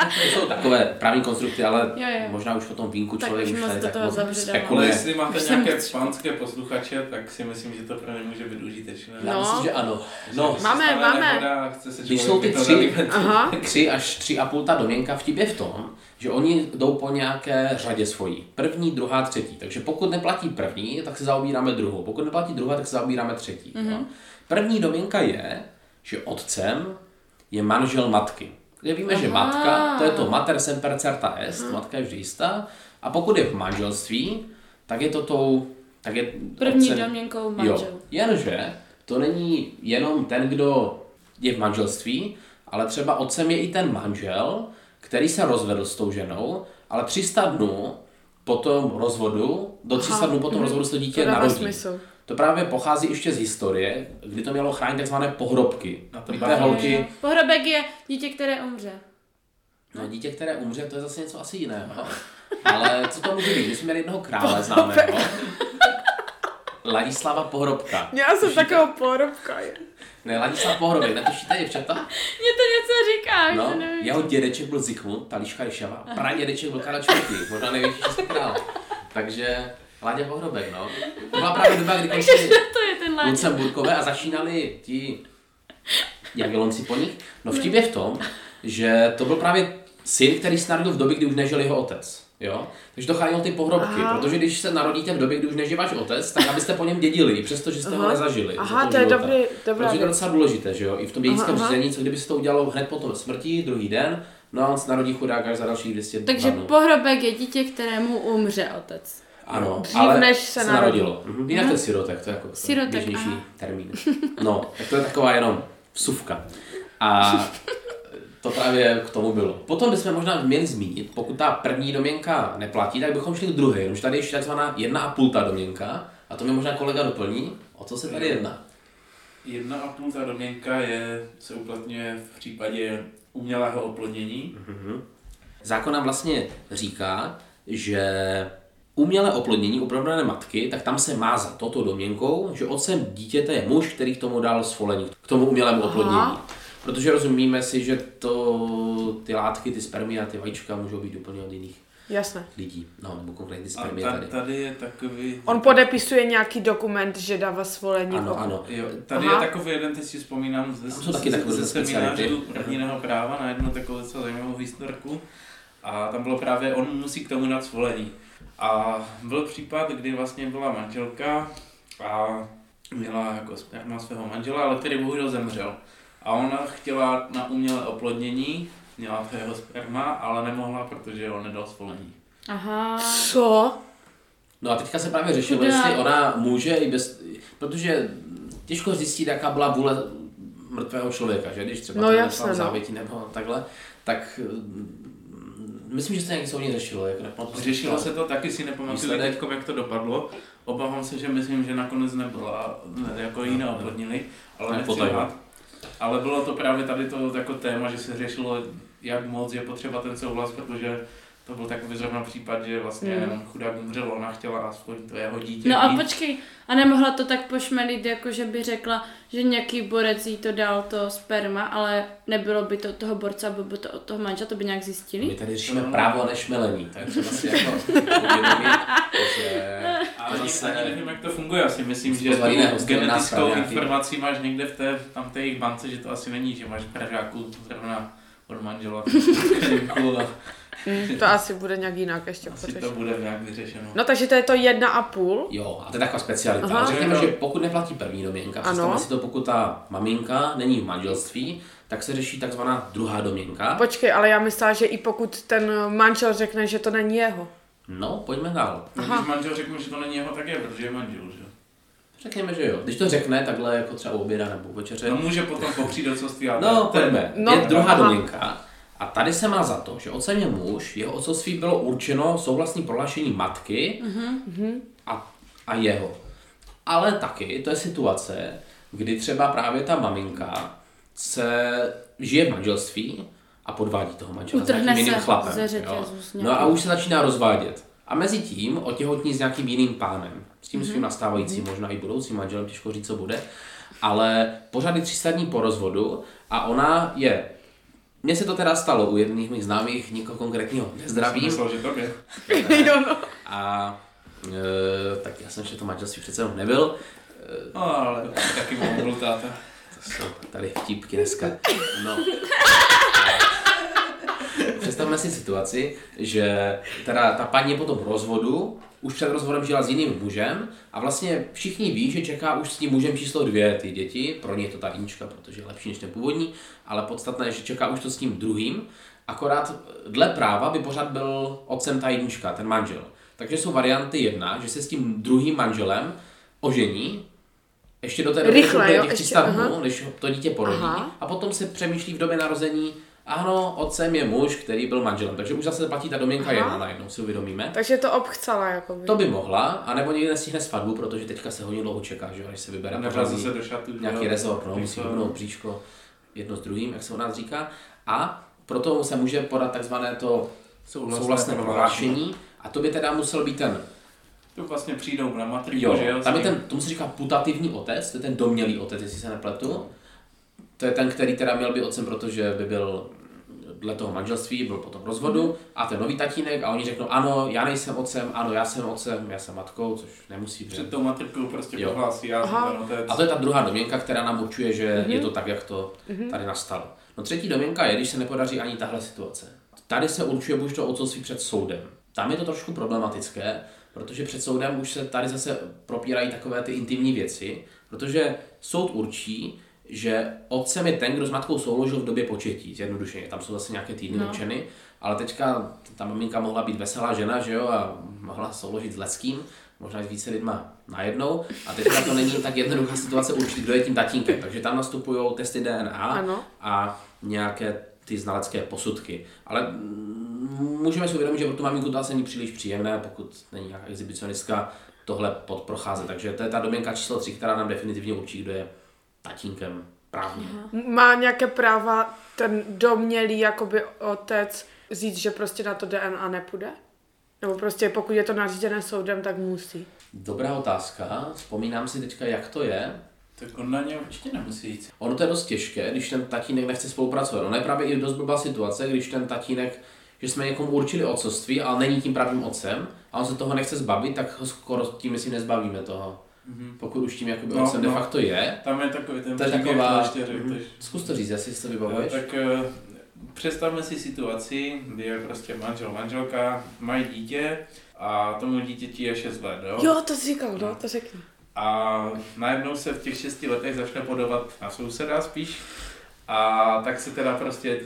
Speaker 4: To jsou takové právní konstrukty, ale
Speaker 1: Jo, jo.
Speaker 4: možná už po tom vínku
Speaker 1: Tak
Speaker 4: člověk
Speaker 1: už
Speaker 4: už tady tak
Speaker 1: toho
Speaker 4: moc spekuluje.
Speaker 3: jestli máte
Speaker 1: Už jsem
Speaker 3: nějaké
Speaker 1: chci-
Speaker 3: pánské posluchače, tak si myslím, že to pro ně může být užitečné.
Speaker 4: Já
Speaker 2: No.
Speaker 4: myslím, že ano. No,
Speaker 2: Máme, máme.
Speaker 3: nehoda, chce se
Speaker 4: Když jsou ty tři.
Speaker 2: Aha.
Speaker 4: tři až tři a půl ta domněnka vtip je v tom, že oni jdou po nějaké řadě svojí. První, druhá, třetí. Takže pokud neplatí první, tak se zaobíráme druhou. Pokud neplatí druhá, tak se zaobíráme třetí. Mm-hmm. První domněnka je, že otcem je manžel matky. Kde víme, že
Speaker 1: Aha.
Speaker 4: matka, to je to mater semper certa est, matka je vždy jistá. A pokud je v manželství, tak je to tou, tak je
Speaker 1: První
Speaker 4: otcem-
Speaker 1: domněnkou manžel.
Speaker 4: Jo, jenže to není jenom ten, kdo je v manželství, ale třeba otcem je i ten manžel, který se rozvedl s tou ženou, ale 300 dnů po tom rozvodu, do 300
Speaker 2: Aha,
Speaker 4: dnů po tom
Speaker 2: mhm.
Speaker 4: rozvodu se dítě
Speaker 2: To
Speaker 4: narodí.
Speaker 2: smysl.
Speaker 4: To právě pochází ještě z historie, kdy to mělo chránit takzvané pohrobky.
Speaker 3: Na
Speaker 4: holky,
Speaker 1: Pohrobek je dítě, které umře.
Speaker 4: no dítě, které umře, to je zase něco asi jiného. Ale co to může být? My jsme měli jednoho krále známého. Ladislava Pohrobka.
Speaker 2: Měla jsem takového porobka. je.
Speaker 4: Ne, Ladislav Pohrobek, netušíte, děvčata?
Speaker 1: Mně to něco říká,
Speaker 4: No,
Speaker 1: že nevím.
Speaker 4: jeho dědeček byl Zikmund, ta liška Ryšava, pradědeček byl Karel IV, možná největší český král. Takže Láďa Pohrobek, no. To byla právě doba, kdy končili. Lucemburkové a začínali ti Jagelonci po nich. No vtip je v tom, že to byl právě syn, který se narodil v době, kdy už nežil jeho otec. Jo? Takže to chránil ty pohrobky,
Speaker 2: Aha.
Speaker 4: protože když se narodíte v době, kdy už nežije váš otec, tak abyste po něm dědili, i přesto, že jste ho
Speaker 2: Aha.
Speaker 4: nezažili. za
Speaker 2: Aha, to je dobrý, dobrá
Speaker 4: Protože to je docela důležité, že jo? I v tom dědickém řízení, co kdyby se to udělalo hned po tom smrti, druhý den, no a on se narodí chudák až za dalších 200
Speaker 1: Takže
Speaker 4: dnů.
Speaker 1: pohrobek je dítě, kterému umře otec.
Speaker 4: Ano,
Speaker 2: Dřív,
Speaker 4: ale
Speaker 2: než se
Speaker 4: narodilo. Mhm. Jinak to je sirotek, to je jako
Speaker 1: Sirotek,
Speaker 4: běžnější
Speaker 1: aha.
Speaker 4: termín. No, tak to je taková jenom vsuvka. A to právě k tomu bylo. Potom bychom možná měli zmínit, pokud ta první domněnka neplatí, tak bychom šli k druhé, jenomže tady je ještě takzvaná jedna a půl ta domněnka, a to mi možná kolega doplní, o co se tady jedná.
Speaker 3: Jedna a půl ta domněnka je, se uplatňuje v případě umělého oplodnění.
Speaker 4: Zákon nám vlastně říká, že umělé oplodnění upravné matky, tak tam se má za toto domněnkou, že otcem dítěte je muž, který k tomu dal svolení, k tomu umělému oplodnění. Protože rozumíme si, že to, ty látky, ty spermie a ty vajíčka můžou být úplně od jiných
Speaker 2: Jasné.
Speaker 4: lidí. No, nebo konkrétně spermie
Speaker 3: ta,
Speaker 4: tady.
Speaker 3: tady je takový...
Speaker 2: On podepisuje nějaký dokument, že dává svolení.
Speaker 4: Ano, ano.
Speaker 3: Jo, tady
Speaker 2: Aha.
Speaker 3: je takový jeden, teď si vzpomínám ze,
Speaker 4: jsou taky
Speaker 3: ze, ze seminářů rodinného práva na jednu takovou docela zajímavou historku. A tam bylo právě, on musí k tomu dát svolení. A byl případ, kdy vlastně byla manželka a měla jako sperma svého manžela, ale který bohužel zemřel. A ona chtěla na umělé oplodnění, měla to jeho sperma, ale nemohla, protože on nedal svolení.
Speaker 1: Aha.
Speaker 2: Co?
Speaker 4: No a teďka se právě řešilo,
Speaker 1: Chudák.
Speaker 4: jestli ona může i bez... Protože těžko zjistit, jaká byla vůle mrtvého člověka, že? Když třeba
Speaker 2: No
Speaker 4: to
Speaker 2: jasně, no.
Speaker 4: závětí nebo takhle, tak myslím, že se nějaký soudní řešilo. Jak si
Speaker 3: Řešilo se to, taky si nepamatuju teď, jak to dopadlo. Obávám se, že myslím, že nakonec nebyla, ne, jako ji neoplodnili, ale
Speaker 4: Ne,
Speaker 3: nechci. Ale bylo to právě tady to jako téma, že se řešilo, jak moc je potřeba ten souhlas, protože to byl takový zrovna případ, že vlastně mm. chudák umřel, ona chtěla aspoň to jeho dítě.
Speaker 1: No a
Speaker 3: mít.
Speaker 1: počkej, a nemohla to tak pošmelit, jako že by řekla, že nějaký borec jí to dal to sperma, ale nebylo by to od toho borce, aby by to od toho manžela, to by nějak
Speaker 4: My
Speaker 1: zjistili?
Speaker 4: tady řešíme
Speaker 3: No.
Speaker 4: právo a nešmelení, tak třeba si jako uvědomit, že
Speaker 3: A ani,
Speaker 4: zase-
Speaker 3: ani nevím, jak to funguje, asi myslím, že tu genetickou informaci máš někde v té, tam té jejich bance, že to asi není, že máš pražáku zrovna od manžela.
Speaker 2: Mm, to asi bude nějak jinak ještě
Speaker 3: asi to bude nějak vyřešeno.
Speaker 2: No takže to je to jedna a půl.
Speaker 4: Jo, a to je taková specialita.
Speaker 2: Aha.
Speaker 4: Řekněme,
Speaker 3: Jo.
Speaker 4: že pokud neplatí první domněnka,
Speaker 2: Ano.
Speaker 4: představme si to, pokud ta maminka není v manželství, tak se řeší takzvaná druhá domněnka.
Speaker 2: Počkej, ale já myslela, že i pokud ten manžel řekne, že to není jeho.
Speaker 4: No, pojďme dál.
Speaker 3: No, když manžel řekne, že to není jeho, tak je, protože je manžel, že?
Speaker 4: Řekněme, že jo. Když to řekne takhle jako třeba u oběda nebo večeře,
Speaker 3: No může potom popřít otcovství, ale
Speaker 4: no,
Speaker 3: to je-
Speaker 4: pojďme.
Speaker 2: No,
Speaker 4: je druhá
Speaker 2: aha.
Speaker 4: domněnka. A tady se má za to, že otcem je muž, jeho otcovství bylo určeno souhlasným prohlášením matky a, a jeho. Ale taky to je situace, kdy třeba právě ta maminka se žije v manželství a podvádí toho manžela s
Speaker 1: Utrhne
Speaker 4: nějakým jiným chlapem.
Speaker 1: s
Speaker 4: No a už se začíná rozvádět. A mezi tím otěhotní s nějakým jiným pánem. S tím svým nastávajícím, možná i budoucím manželem, těžko říct, co bude. ale pořád je 300 dní po rozvodu a ona je mně se to teda stalo u jedných mých známých, nikoho konkrétního nezdravím.
Speaker 3: Myslel, že tobě.
Speaker 2: jo, no.
Speaker 4: A e, tak já jsem ještě to manželství přece jenom nebyl.
Speaker 3: No, ale taky mohl táta.
Speaker 4: To jsou tady vtipky dneska. No. Představme si situaci, že teda ta paní po tom rozvodu, už před rozvodem žila s jiným mužem a vlastně všichni ví, že čeká už s tím mužem číslo dvě ty děti, pro ně je to ta Inčka, protože je lepší než ten původní, ale podstatné je, že čeká už to s tím druhým, akorát dle práva by pořád byl otcem ta jednička, ten manžel. Takže jsou varianty jedna, že se s tím druhým manželem ožení, ještě do té doby
Speaker 2: Rychle,
Speaker 4: těch
Speaker 2: jo,
Speaker 4: 300
Speaker 2: ještě,
Speaker 4: dnů,
Speaker 2: aha.
Speaker 4: než to dítě porodí,
Speaker 2: Aha.
Speaker 4: a potom se přemýšlí v době narození, ano, otcem je muž, který byl manželem, takže už zase platí ta domněnka jedna najednou, si uvědomíme.
Speaker 2: Takže to obchcela, jakoby.
Speaker 4: To by mohla, anebo někdy nestihne svatbu, protože teďka se hodně dlouho čeká, že jo, než se vybere
Speaker 3: Nevleze
Speaker 4: pořadí,
Speaker 3: se do šatu.
Speaker 4: nějaký
Speaker 3: jo.
Speaker 4: rezort, no, musí
Speaker 3: to-
Speaker 4: vypnout bříško jedno s druhým, jak se u nás říká. A proto se může podat takzvané to
Speaker 3: Souhlasné
Speaker 4: souhlasné
Speaker 3: prohlášení.
Speaker 4: a to by teda musel být ten,
Speaker 3: To vlastně přijdou na matriku,
Speaker 4: jo,
Speaker 3: že jo?
Speaker 4: tam je ten, tomu se říká putativní otec, to je ten domělý otec, jestli se nepletu. To je ten, který teda měl být otcem, protože by byl dle toho manželství, byl potom rozvodu a ten nový tatínek a oni řeknou, ano, já nejsem otcem, ano, já jsem otcem, já jsem matkou, což nemusí být.
Speaker 3: Před tou matrikou prostě
Speaker 4: Jo.
Speaker 3: prohlásí, já
Speaker 2: Aha.
Speaker 3: jsem ten otec.
Speaker 4: A to je ta druhá domněnka, která nám určuje, že
Speaker 2: Mhm.
Speaker 4: mm-hmm. je to tak, jak to tady nastalo. No třetí domněnka je, když se nepodaří ani tahle situace. Tady se určuje buď to otcovství před soudem. Tam je to trošku problematické, protože před soudem už se tady zase propírají takové ty intimní věci, protože soud určí, že otcem je ten, kdo s matkou souložil v době početí, zjednodušeně. Tam jsou zase nějaké týdny no. určeny, ale teďka ta maminka mohla být veselá žena, že jo, a mohla souložit s Leckým, možná s více lidma najednou. A teďka to není tak jednoduchá situace určit, kdo je tím tatínkem. Takže tam nastupují testy DNA
Speaker 2: Ano.
Speaker 4: a nějaké ty znalecké posudky. Ale můžeme si uvědomit, že pro tu maminku to asi není příliš příjemné, pokud není nějaká exhibicionistka, tohle podprocházet. Takže to je ta domněnka číslo 3, která nám definitivně určí, kdo je tatínkem právně.
Speaker 2: Má nějaké práva ten domělý jakoby otec říct, že prostě na to DNA nepůjde? Nebo prostě pokud je to nařízené soudem, tak musí.
Speaker 4: Dobrá otázka. Vzpomínám si teďka, jak to je.
Speaker 3: Tak on na ně určitě nemusí jít.
Speaker 4: Ono to je dost těžké, když ten tatínek nechce spolupracovat. Ono je právě i dost blbá situace, když ten tatínek, že jsme někomu určili otcovství, ale není tím pravým otcem a on se toho nechce zbavit, tak ho skoro tím, myslím, nezbavíme toho. Pokud už tím jakoby
Speaker 3: No,
Speaker 4: otcem de
Speaker 3: no.
Speaker 4: facto je.
Speaker 3: Tam je takový ten příběh,
Speaker 4: taková... Mhm.
Speaker 3: takže-
Speaker 4: Zkus to říct, jestli si to vybavuješ.
Speaker 3: tak eh, představme si situaci, kdy je prostě manžel, manželka, mají dítě a tomu dítěti je 6 let, jo?
Speaker 2: Jo, to jsi říkal, no, to řekni.
Speaker 3: A najednou se v těch 6 letech začne podovat na souseda spíš a tak se teda prostě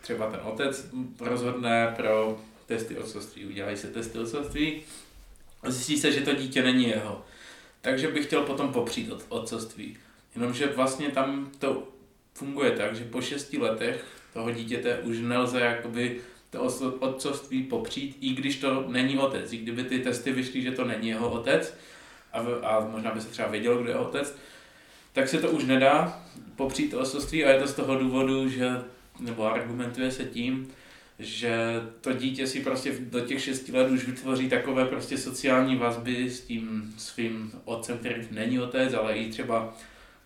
Speaker 3: třeba ten otec rozhodne pro testy otcovství. Udělají se testy otcovství a zjistí se, že to dítě není jeho. Takže bych chtěl potom popřít od otcovství. Jenomže vlastně tam to funguje tak, že po 6 letech toho dítěte už nelze jakoby to otcovství popřít, i když to není otec. I kdyby ty testy vyšly, že to není jeho otec, a, v- a možná by se třeba vědělo, kdo je otec, tak se to už nedá popřít to otcovství a je to z toho důvodu, že, nebo argumentuje se tím, že to dítě si prostě do těch 6 let už vytvoří takové prostě sociální vazby s tím svým otcem, který není otec, ale i třeba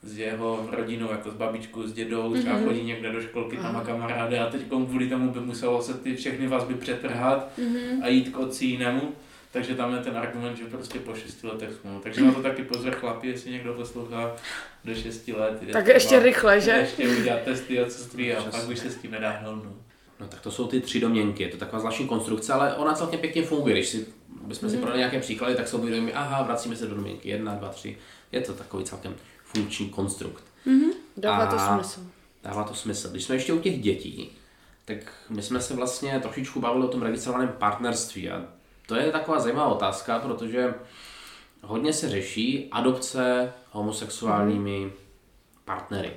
Speaker 3: s jeho rodinou, jako s babičkou, s dědou, třeba
Speaker 2: Mhm.
Speaker 3: chodí někde do školky, tam má
Speaker 2: Aha.
Speaker 3: kamarády a teď kvůli tomu by muselo se ty všechny vazby přetrhat
Speaker 2: Mhm.
Speaker 3: a jít k otci jinému. Takže tam je ten argument, že prostě po 6 letech smlouv. Takže na to taky pozor chlapi, jestli někdo poslouchá do 6 let. je
Speaker 2: Tak ještě rychle, že?
Speaker 3: Ještě udělat testy otcovství a
Speaker 4: Přesně.
Speaker 3: pak už se s tím nedá hnout. No.
Speaker 4: Tak to jsou ty tři domněnky, je to taková zvláštní konstrukce, ale ona celkem pěkně funguje. Když si, bychom si prodali nějaké příklady, tak se uvědomíme, aha, vracíme se do domněnky, jedna, dva, tři. Je to takový celkem funkční konstrukt.
Speaker 2: Dává to smysl.
Speaker 4: Dává to smysl. Když jsme ještě u těch dětí, tak my jsme se vlastně trošičku bavili o tom registrovaném partnerství a to je taková zajímavá otázka, protože hodně se řeší adopce homosexuálními partnery.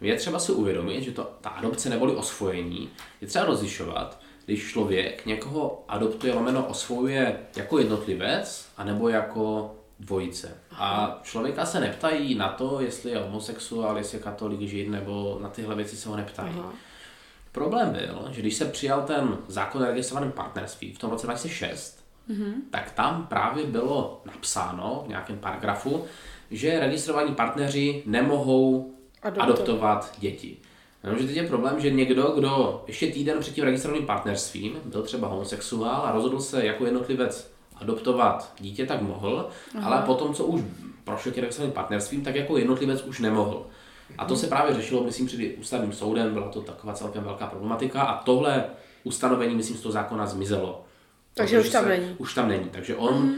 Speaker 4: Je třeba si uvědomit, že to, ta adopce neboli osvojení je třeba rozlišovat, když člověk někoho adoptuje, lomeno osvojuje jako jednotlivec, anebo jako dvojice. A člověka se neptají na to, jestli je homosexuál, jestli je katolik, žid, nebo na tyhle věci se ho neptají.
Speaker 2: Aha.
Speaker 4: Problém byl, že když se přijal ten zákon o registrovaném partnerství v tom roce 2006,
Speaker 2: Mhm.
Speaker 4: tak tam právě bylo napsáno v nějakém paragrafu, že registrovaní partneři nemohou
Speaker 2: Adoptovat.
Speaker 4: adoptovat děti. Jenomže teď je problém, že někdo, kdo ještě týden před tím registrovaným partnerstvím byl třeba homosexuál a rozhodl se jako jednotlivec adoptovat dítě, tak mohl, Aha. ale potom, co už prošel tím registrovaným partnerstvím, tak jako jednotlivec už nemohl. A to se právě řešilo, myslím, před ústavním soudem, byla to taková celkem velká problematika a tohle ustanovení, myslím, z toho zákona zmizelo.
Speaker 2: Takže
Speaker 4: Protože
Speaker 2: už tam
Speaker 4: se-
Speaker 2: není.
Speaker 4: Už tam není. Takže on mm.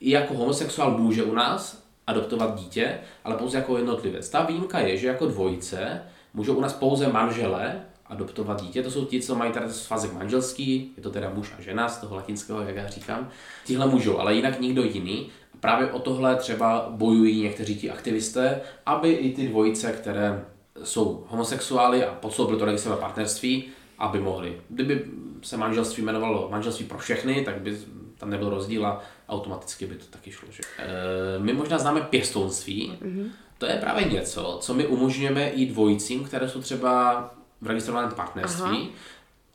Speaker 4: i jako homosexuál může u nás adoptovat dítě, ale pouze jako jednotlivec. Ta výjimka je, že jako dvojice můžou u nás pouze manžele adoptovat dítě. To jsou ti, co mají tady svazek manželský, je to teda muž a žena z toho latinského, jak já říkám. Tihle můžou, ale jinak nikdo jiný. Právě o tohle třeba bojují někteří ti aktivisté, aby i ty dvojice, které jsou homosexuály a podstoupili to registrové partnerství, aby mohli. Kdyby se manželství jmenovalo manželství pro všechny, tak by tam nebyl rozdíl a automaticky by to taky šlo. Že? E, my možná známe pěstounství. Mm-hmm. To je právě něco, co my umožňujeme i dvojicím, které jsou třeba v registrovaném partnerství.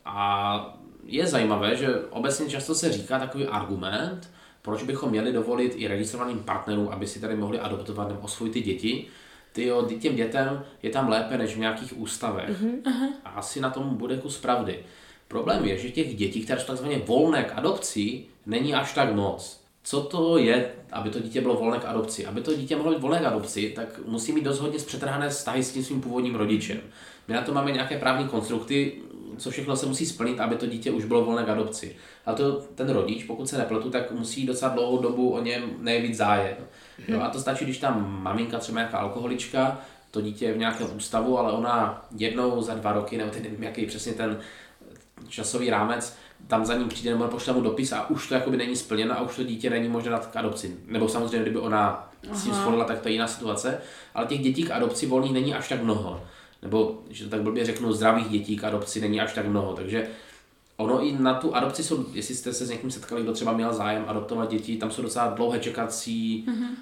Speaker 4: A je zajímavé, že obecně často se říká takový argument, proč bychom měli dovolit i registrovaným partnerům, aby si tady mohli adoptovat nebo osvojit ty děti. Ty jo, těm dětem je tam lépe než v nějakých ústavech. Mm-hmm. A asi na tom bude kus pravdy. Problém je, že těch dětí, které jsou takzvaně volné k adopci, není až tak moc. Co to je, aby to dítě bylo volné k adopci? Aby to dítě mohlo být volné k adopci, tak musí mít dost hodně zpřetrhané vztahy s tím svým původním rodičem. My na to máme nějaké právní konstrukty, co všechno se musí splnit, aby to dítě už bylo volné k adopci. A to ten rodič, pokud se nepletu, tak musí docela dlouhou dobu o něm nejvíc zájem. Jo, a to stačí, když tam maminka, třeba nějaká alkoholička, to dítě je v nějakém ústavu, ale ona jednou za dva roky, nebo teď nevím, jaký přesně ten časový rámec, tam za ním přijde nebo pošle mu dopis a už to jakoby není splněno a už to dítě není možné dát k adopci. Nebo samozřejmě, kdyby ona s tím shodla, tak to je jiná situace. Ale těch dětí k adopci volných není až tak mnoho. Nebo, že to tak blbě řeknu, zdravých dětí k adopci není až tak mnoho. Takže ono i na tu adopci jsou, jestli jste se s někým setkali, kdo třeba měl zájem adoptovat děti, tam jsou docela dlouhé čekací mm-hmm.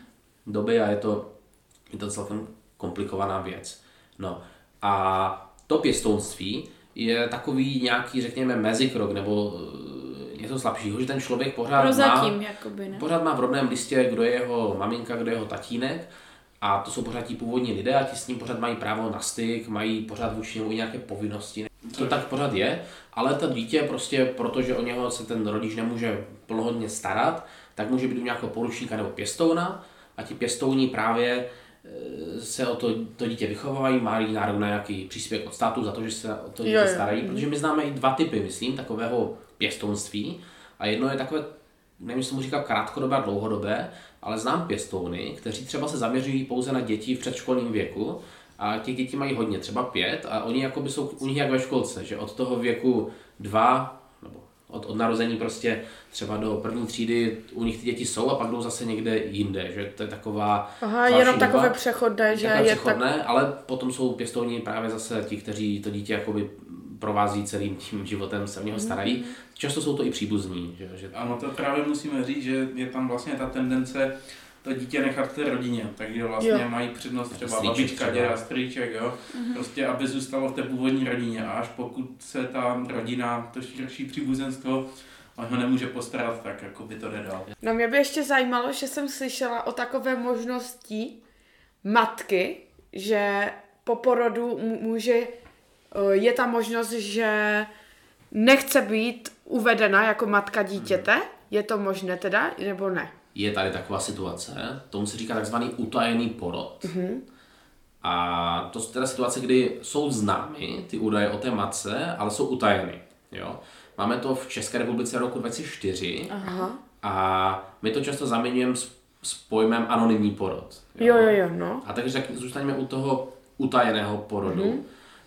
Speaker 4: doby a je to, je to celkem komplikovaná věc. No a to pěstounství je takový nějaký, řekněme, mezikrok nebo eh, něco slabšího, že ten člověk pořád
Speaker 1: Prozatím,
Speaker 4: má,
Speaker 1: jakoby, ne?
Speaker 4: pořád má v rodném listě, kdo je jeho maminka, kdo je jeho tatínek a to jsou pořád ti původní lidé a ti s ním pořád mají právo na styk, mají pořád vůči němu nějaké povinnosti. To tak pořád je, ale to dítě prostě, protože o něho se ten rodič nemůže plnohodně starat, tak může být u nějakého poručníka nebo pěstouna a ti pěstouni právě se o to, to dítě vychovávají, mají nárok na nějaký příspěvek od státu za to, že se o to dítě
Speaker 2: Jo, jo.
Speaker 4: starají, protože my známe i dva typy, myslím, takového pěstounství a jedno je takové, nevím, jestli mu říká krátkodobé a dlouhodobé, ale znám pěstouny, kteří třeba se zaměřují pouze na děti v předškolním věku a těch dětí mají hodně, třeba pět a oni jakoby jsou u nich jak ve školce, že od toho věku dva, od, od narození prostě třeba do první třídy u nich ty děti jsou a pak jdou zase někde jinde, že to je taková
Speaker 2: Aha, jenom
Speaker 4: doba.
Speaker 2: takové přechodné, že je tak...
Speaker 4: přechodné, ale potom jsou pěstouni právě zase ti, kteří to dítě jakoby provází celým tím životem, se o něho starají. Často jsou to i příbuzní. Že, že
Speaker 3: Ano, to právě musíme říct, že je tam vlastně ta tendence to dítě nechat v té rodině, takže vlastně
Speaker 2: Jo.
Speaker 3: mají přednost třeba
Speaker 4: Strýček
Speaker 3: babička, děda, strýček, jo, prostě aby zůstalo v té původní rodině a až pokud se ta rodina, to širší příbuzenstvo, on ho nemůže postarat, tak jako by to nedal.
Speaker 2: No mě by ještě zajímalo, že jsem slyšela o takové možnosti matky, že po porodu může, eh, je ta možnost, že nechce být uvedena jako matka dítěte. Je to možné teda, nebo ne?
Speaker 4: Je tady taková situace, tomu se říká takzvaný utajený porod. Mm-hmm. A to je teda situace, kdy jsou známy ty údaje o té matce, ale jsou utajeny. Jo? Máme to v České republice roku 2004
Speaker 2: Aha.
Speaker 4: a my to často zaměňujeme s, s pojmem anonymní porod.
Speaker 2: Jo, jo, jo, no.
Speaker 4: A takže tak zůstaneme u toho utajeného porodu. Mm-hmm.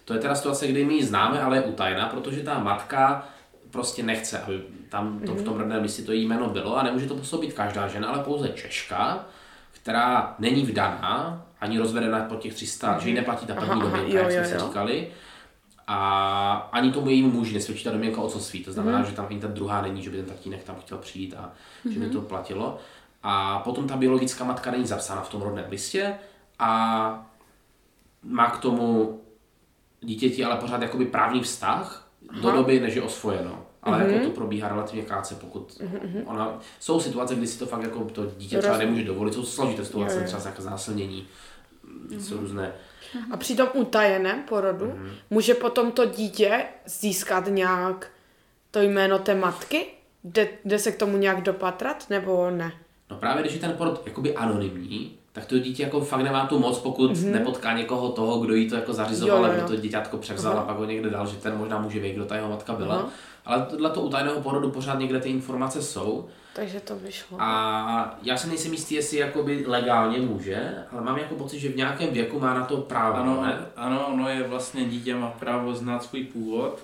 Speaker 4: To je teda situace, kdy my ji známe, ale je utajená, protože ta matka prostě nechce, aby tam to, v tom rodném listě to její jméno bylo a nemůže to působit každá žena, ale pouze Češka, která není vdaná, ani rozvedená po těch 300, mm-hmm. že jí neplatí ta první
Speaker 2: aha,
Speaker 4: domněnka,
Speaker 2: jo,
Speaker 4: jak jsme
Speaker 2: jo,
Speaker 4: si říkali. A ani tomu jejímu muži nesvědčí ta domněnka otcovství. To znamená, mm. že tam ani ta druhá není, že by ten tatínek tam chtěl přijít a mm. že by to platilo. A potom ta biologická matka není zapsána v tom rodném listě a má k tomu dítěti ale pořád jakoby právní vztah do
Speaker 2: Aha.
Speaker 4: doby, než je osvojeno. Ale
Speaker 2: Mhm.
Speaker 4: jako to probíhá relativně krátce, pokud ona, jsou situace, kdy si to fakt jako to dítě třeba nemůže dovolit, jsou složité situace, třeba jako znásilnění, jsou různé.
Speaker 2: A při tom utajeném porodu
Speaker 4: Mhm.
Speaker 2: může potom to dítě získat nějak to jméno té matky? Jde, jde se k tomu nějak dopatrat, nebo ne?
Speaker 4: No právě když je ten porod jakoby anonymní, tak to dítě jako fakt nemá tu moc, pokud mm-hmm. nepotká někoho toho, kdo jí to jako zařizoval,
Speaker 2: Mhm. Jo, jo,
Speaker 4: nebo to děťátko převzal
Speaker 2: Aha.
Speaker 4: a pak ho někde dal, že ten možná může vědět, kdo ta jeho matka byla.
Speaker 2: Aha.
Speaker 4: Ale dle toho utajeného porodu pořád někde ty informace jsou.
Speaker 2: Takže to vyšlo.
Speaker 4: A já se nejsem jistý, jestli jakoby legálně může, ale mám jako pocit, že v nějakém věku má na to právo,
Speaker 3: Ano,
Speaker 4: ne?
Speaker 3: ano, ono je vlastně dítě má právo znát svůj původ,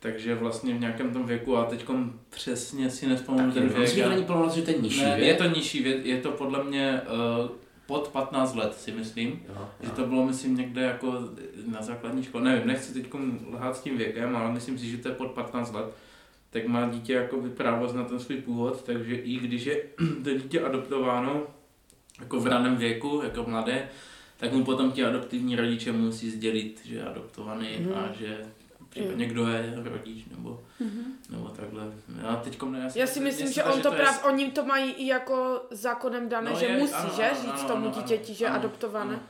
Speaker 3: takže vlastně v nějakém tom věku, a teď přesně si nespomenu ten věk.
Speaker 4: to není že to je nižší
Speaker 3: ne,
Speaker 4: věk.
Speaker 3: je to nižší věk, je to podle mě uh, pod 15 let, si myslím.
Speaker 4: Jo,
Speaker 3: Že
Speaker 4: jo.
Speaker 3: to bylo, myslím, někde jako na základní škole, nevím, nechci teď lhát s tím věkem, ale myslím si, že to je pod 15 let, tak má dítě jako právo znát ten svůj původ, takže i když je to dítě adoptováno jako v raném věku, jako mladé, tak mu potom ti adoptivní rodiče musí sdělit, že je adoptovaný
Speaker 2: Mhm.
Speaker 3: a že případně kdo je rodič nebo, nebo takhle. Já teďkom ne,
Speaker 2: Já si myslím, že on
Speaker 3: zdá,
Speaker 2: to
Speaker 3: je
Speaker 2: právě, oni to mají i jako zákonem dané,
Speaker 3: No
Speaker 2: že
Speaker 3: je,
Speaker 2: musí,
Speaker 3: ano,
Speaker 2: že,
Speaker 3: ano,
Speaker 2: říct
Speaker 3: ano,
Speaker 2: tomu
Speaker 3: ano,
Speaker 2: dítěti, že je
Speaker 3: ano,
Speaker 2: adoptované.
Speaker 3: ano.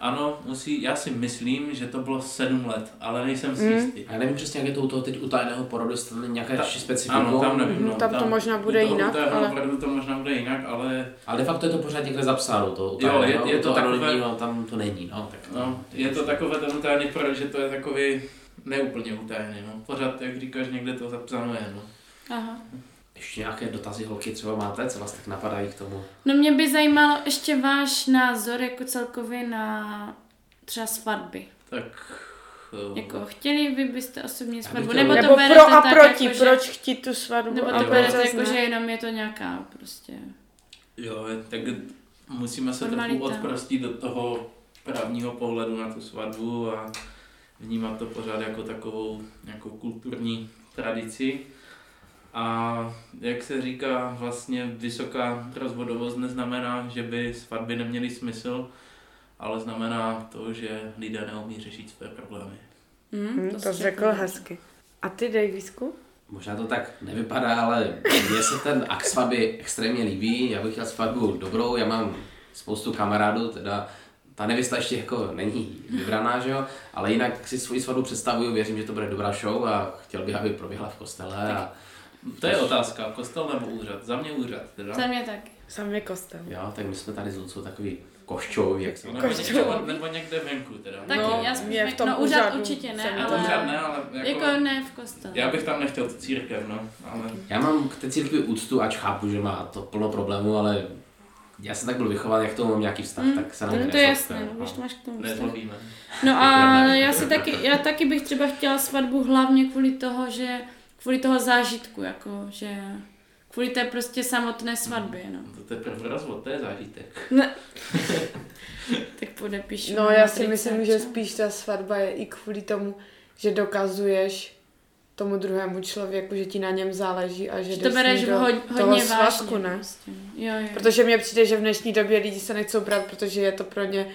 Speaker 3: Ano, musí, já si myslím, že to bylo sedm let, ale nejsem si
Speaker 2: Mm.
Speaker 3: jistý.
Speaker 4: A já nevím přesně, jak je to u toho teď utajeného porodu, jestli tam je nějaké
Speaker 3: Ta-
Speaker 4: Ta, specifikum.
Speaker 3: Ano, tam nevím.
Speaker 2: Mhm,
Speaker 3: No,
Speaker 2: tam to možná bude
Speaker 3: u
Speaker 2: jinak,
Speaker 3: u toho
Speaker 2: ale-
Speaker 3: opravdu to možná bude jinak, ale
Speaker 4: Ale de facto je to pořád někde zapsáno, to
Speaker 3: Jo,
Speaker 4: utajeného,
Speaker 3: je- je
Speaker 4: u
Speaker 3: to
Speaker 4: toho
Speaker 3: takové-
Speaker 4: tam to není, no. Tak,
Speaker 3: no, je to takové ten utajený porad, že to je takový neúplně utajený. No. Pořád, jak říkáš, někde to zapsáno je. No.
Speaker 1: Aha.
Speaker 4: Ještě nějaké dotazy holky třeba máte, co vás tak napadají k tomu?
Speaker 1: No mě by zajímalo ještě váš názor jako celkově na třeba svatby.
Speaker 3: Tak eh,
Speaker 1: Jako chtěli vy byste osobně svatbu,
Speaker 4: chtěl-
Speaker 1: nebo to
Speaker 2: Nebo
Speaker 1: berete
Speaker 2: pro a
Speaker 1: tak,
Speaker 2: proti,
Speaker 1: jako, že-
Speaker 2: proč chtít tu svatbu
Speaker 1: Nebo to berete jako, že jenom je to nějaká prostě...
Speaker 3: jo, tak musíme se
Speaker 1: Formalita.
Speaker 3: trochu odprostit do toho právního pohledu na tu svatbu a vnímat to pořád jako takovou jako kulturní tradici. A jak se říká, vlastně vysoká rozvodovost neznamená, že by svatby neměly smysl, ale znamená to, že lidé neumí řešit své problémy.
Speaker 1: Hm,
Speaker 2: Hm, to
Speaker 1: jsi
Speaker 2: jsi řekl hezky. A ty, Davisku?
Speaker 4: Možná to tak nevypadá, ale mně se ten akt svatby extrémně líbí. Já bych chtěl svatbu dobrou, já mám spoustu kamarádů, teda ta nevěsta ještě jako není vybraná, že jo, ale jinak si svoji svatbu představuju, věřím, že to bude dobrá show a chtěl bych, aby proběhla v kostele a
Speaker 3: To je otázka, kostel nebo úřad? Za mě úřad, teda.
Speaker 1: Za mě taky.
Speaker 2: Sam je kostel.
Speaker 4: jo, tak my jsme tady s Lucou takový koščoví, jak se
Speaker 3: někde, nebo někde venku, teda.
Speaker 1: Taky,
Speaker 2: No,
Speaker 1: já spíš
Speaker 2: mě v tom
Speaker 1: no úřad
Speaker 2: úřadu
Speaker 1: určitě ne,
Speaker 2: jsem
Speaker 3: To
Speaker 1: ale...
Speaker 3: úřad ne, ale jako,
Speaker 1: Jako ne v kostele.
Speaker 3: já bych tam nechtěl tu církev, no, ale
Speaker 4: Já mám k té církvi úctu, ač chápu, že má to plno problémů, ale já jsem tak byl vychován, jak to mám nějaký vztah,
Speaker 1: Mm,
Speaker 4: tak se na
Speaker 1: No, to je jasné, no,
Speaker 4: no.
Speaker 1: když máš k tomu vztah. No a já si taky, já taky bych třeba chtěla svatbu hlavně kvůli toho, že kvůli toho zážitku, jako, že kvůli té prostě samotné svatbě, no.
Speaker 3: To teprve rozvod, to je zážitek.
Speaker 1: Ne. tak podepíšu.
Speaker 2: No já si myslím, že spíš ta svatba je i kvůli tomu, že dokazuješ tomu druhému člověku, že ti na něm záleží a že,
Speaker 1: Že to bereš
Speaker 2: do
Speaker 1: ho,
Speaker 2: toho
Speaker 1: hodně
Speaker 2: svazku,
Speaker 1: vážně.
Speaker 2: ne?
Speaker 1: Prostě. Jo, jo.
Speaker 2: Protože mně přijde, že v dnešní době lidi se nechcou brát, protože je to pro ně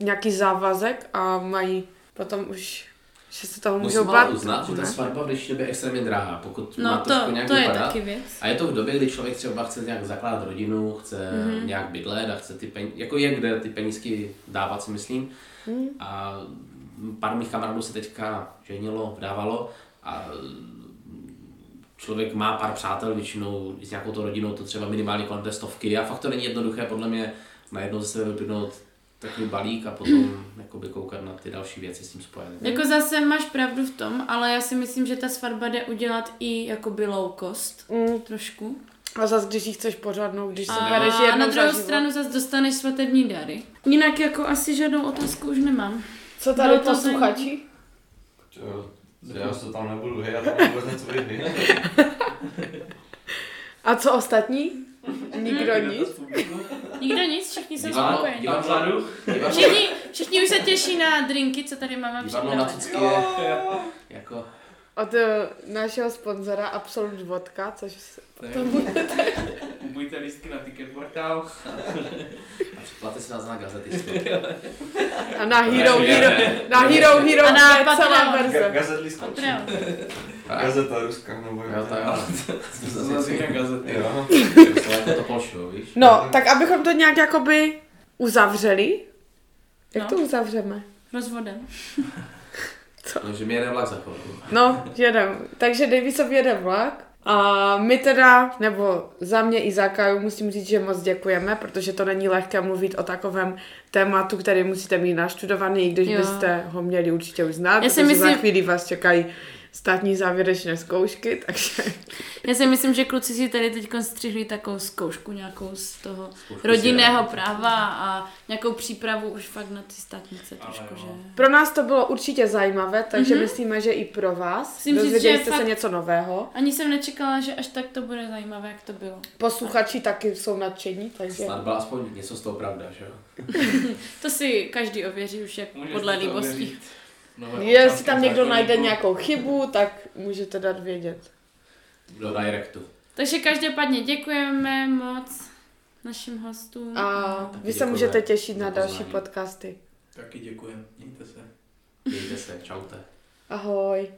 Speaker 2: nějaký závazek a mají potom už, že se toho můžou bát.
Speaker 4: uznat, že ta svatba v dnešní době je extrémně drahá, pokud
Speaker 1: No
Speaker 4: má
Speaker 1: to,
Speaker 4: trošku nějak
Speaker 1: to je
Speaker 4: vypadat.
Speaker 1: taky věc.
Speaker 4: A je to v době, kdy člověk třeba chce nějak zakládat rodinu, chce
Speaker 1: Mhm.
Speaker 4: mm-hmm. nějak bydlet a chce ty peníze, jako je kde ty penízky dávat, si myslím.
Speaker 2: Hmm.
Speaker 4: A pár mých kamarádů se teďka ženilo, vdávalo a člověk má pár přátel, většinou s nějakou to rodinou to třeba minimálně kolem té stovky a fakt to není jednoduché podle mě najednou ze sebe vypnout takový balík a potom jakoby koukat na ty další věci s tím spojené.
Speaker 1: Jako zase máš pravdu v tom, ale já si myslím, že ta svatba jde udělat i jakoby low cost.
Speaker 2: Mm.
Speaker 1: Trošku.
Speaker 2: A zase, když ji chceš pořádnou, když se
Speaker 1: A
Speaker 2: bereš jednou
Speaker 1: na druhou
Speaker 2: za život.
Speaker 1: stranu zase dostaneš svatební dary. Jinak jako asi žádnou otázku už nemám.
Speaker 2: Co tady
Speaker 1: Bylo to
Speaker 5: Jo, já už to tam nebudu, hej, já tam vůbec něco vyhry.
Speaker 2: A co ostatní? Nikdo nic?
Speaker 1: Nikdo nic, všichni jsou
Speaker 4: Divadlo-
Speaker 1: spokojení.
Speaker 4: divadlo- divadlo-
Speaker 1: Všichni, všichni už se těší na drinky, co tady máme
Speaker 4: Divadlo na
Speaker 1: připravené.
Speaker 4: cucky je jako
Speaker 2: Od eh, našeho sponzora Absolut Vodka, což se-
Speaker 3: Kupujte lístky na ticket portál.
Speaker 4: A Předplaťte si nás na gazetistu.
Speaker 2: A na Hero Hero, na Hero Hero
Speaker 1: A na Patreon.
Speaker 2: verze.
Speaker 5: Skočí.
Speaker 1: Patreon.
Speaker 5: Gazeta ruská, nebo
Speaker 4: Jo, tak jo.
Speaker 3: To zase gazety.
Speaker 5: Jo.
Speaker 4: To jako to polšo, víš?
Speaker 2: No, tak abychom to nějak jakoby uzavřeli. Jak
Speaker 1: No.
Speaker 2: to uzavřeme?
Speaker 1: Rozvodem.
Speaker 4: No, že mi jede vlak za chvilku.
Speaker 2: No, jedem. Takže Davisovi jede vlak. A my teda, nebo za mě i za Kaju musím říct, že moc děkujeme, protože to není lehké mluvit o takovém tématu, který musíte mít naštudovaný, i když
Speaker 1: Jo.
Speaker 2: byste ho měli určitě už znát,
Speaker 1: Já si
Speaker 2: protože za
Speaker 1: myslím-
Speaker 2: chvíli vás čekají státní závěrečné zkoušky, takže
Speaker 1: Já si myslím, že kluci si tady teď střihli takovou zkoušku nějakou z toho
Speaker 4: Zkoušku
Speaker 1: rodinného
Speaker 4: si
Speaker 1: práva a nějakou přípravu už fakt na ty státnice trošku, že?
Speaker 2: pro nás to bylo určitě zajímavé, takže
Speaker 1: Mhm.
Speaker 2: myslíme, že i pro vás.
Speaker 1: Říct,
Speaker 2: Dozvěděli
Speaker 1: že
Speaker 2: jste se
Speaker 1: fakt-
Speaker 2: něco nového.
Speaker 1: Ani jsem nečekala, že až tak to bude zajímavé, jak to bylo.
Speaker 2: Posluchači taky jsou nadšení, takže...
Speaker 4: Snad byla aspoň něco z toho pravda, že jo?
Speaker 1: To si každý ověří už jak
Speaker 3: Můžete
Speaker 1: podle líbosti.
Speaker 3: Nové
Speaker 2: Jestli tam někdo najde nějakou chybu, tak můžete dát vědět.
Speaker 4: Do directu.
Speaker 1: Takže každopádně děkujeme moc našim hostům.
Speaker 2: A
Speaker 4: taky
Speaker 2: vy se
Speaker 4: děkujeme
Speaker 2: můžete těšit na další podcasty.
Speaker 3: Taky děkujem, mějte se.
Speaker 4: Mějte se, čaute.
Speaker 2: Ahoj.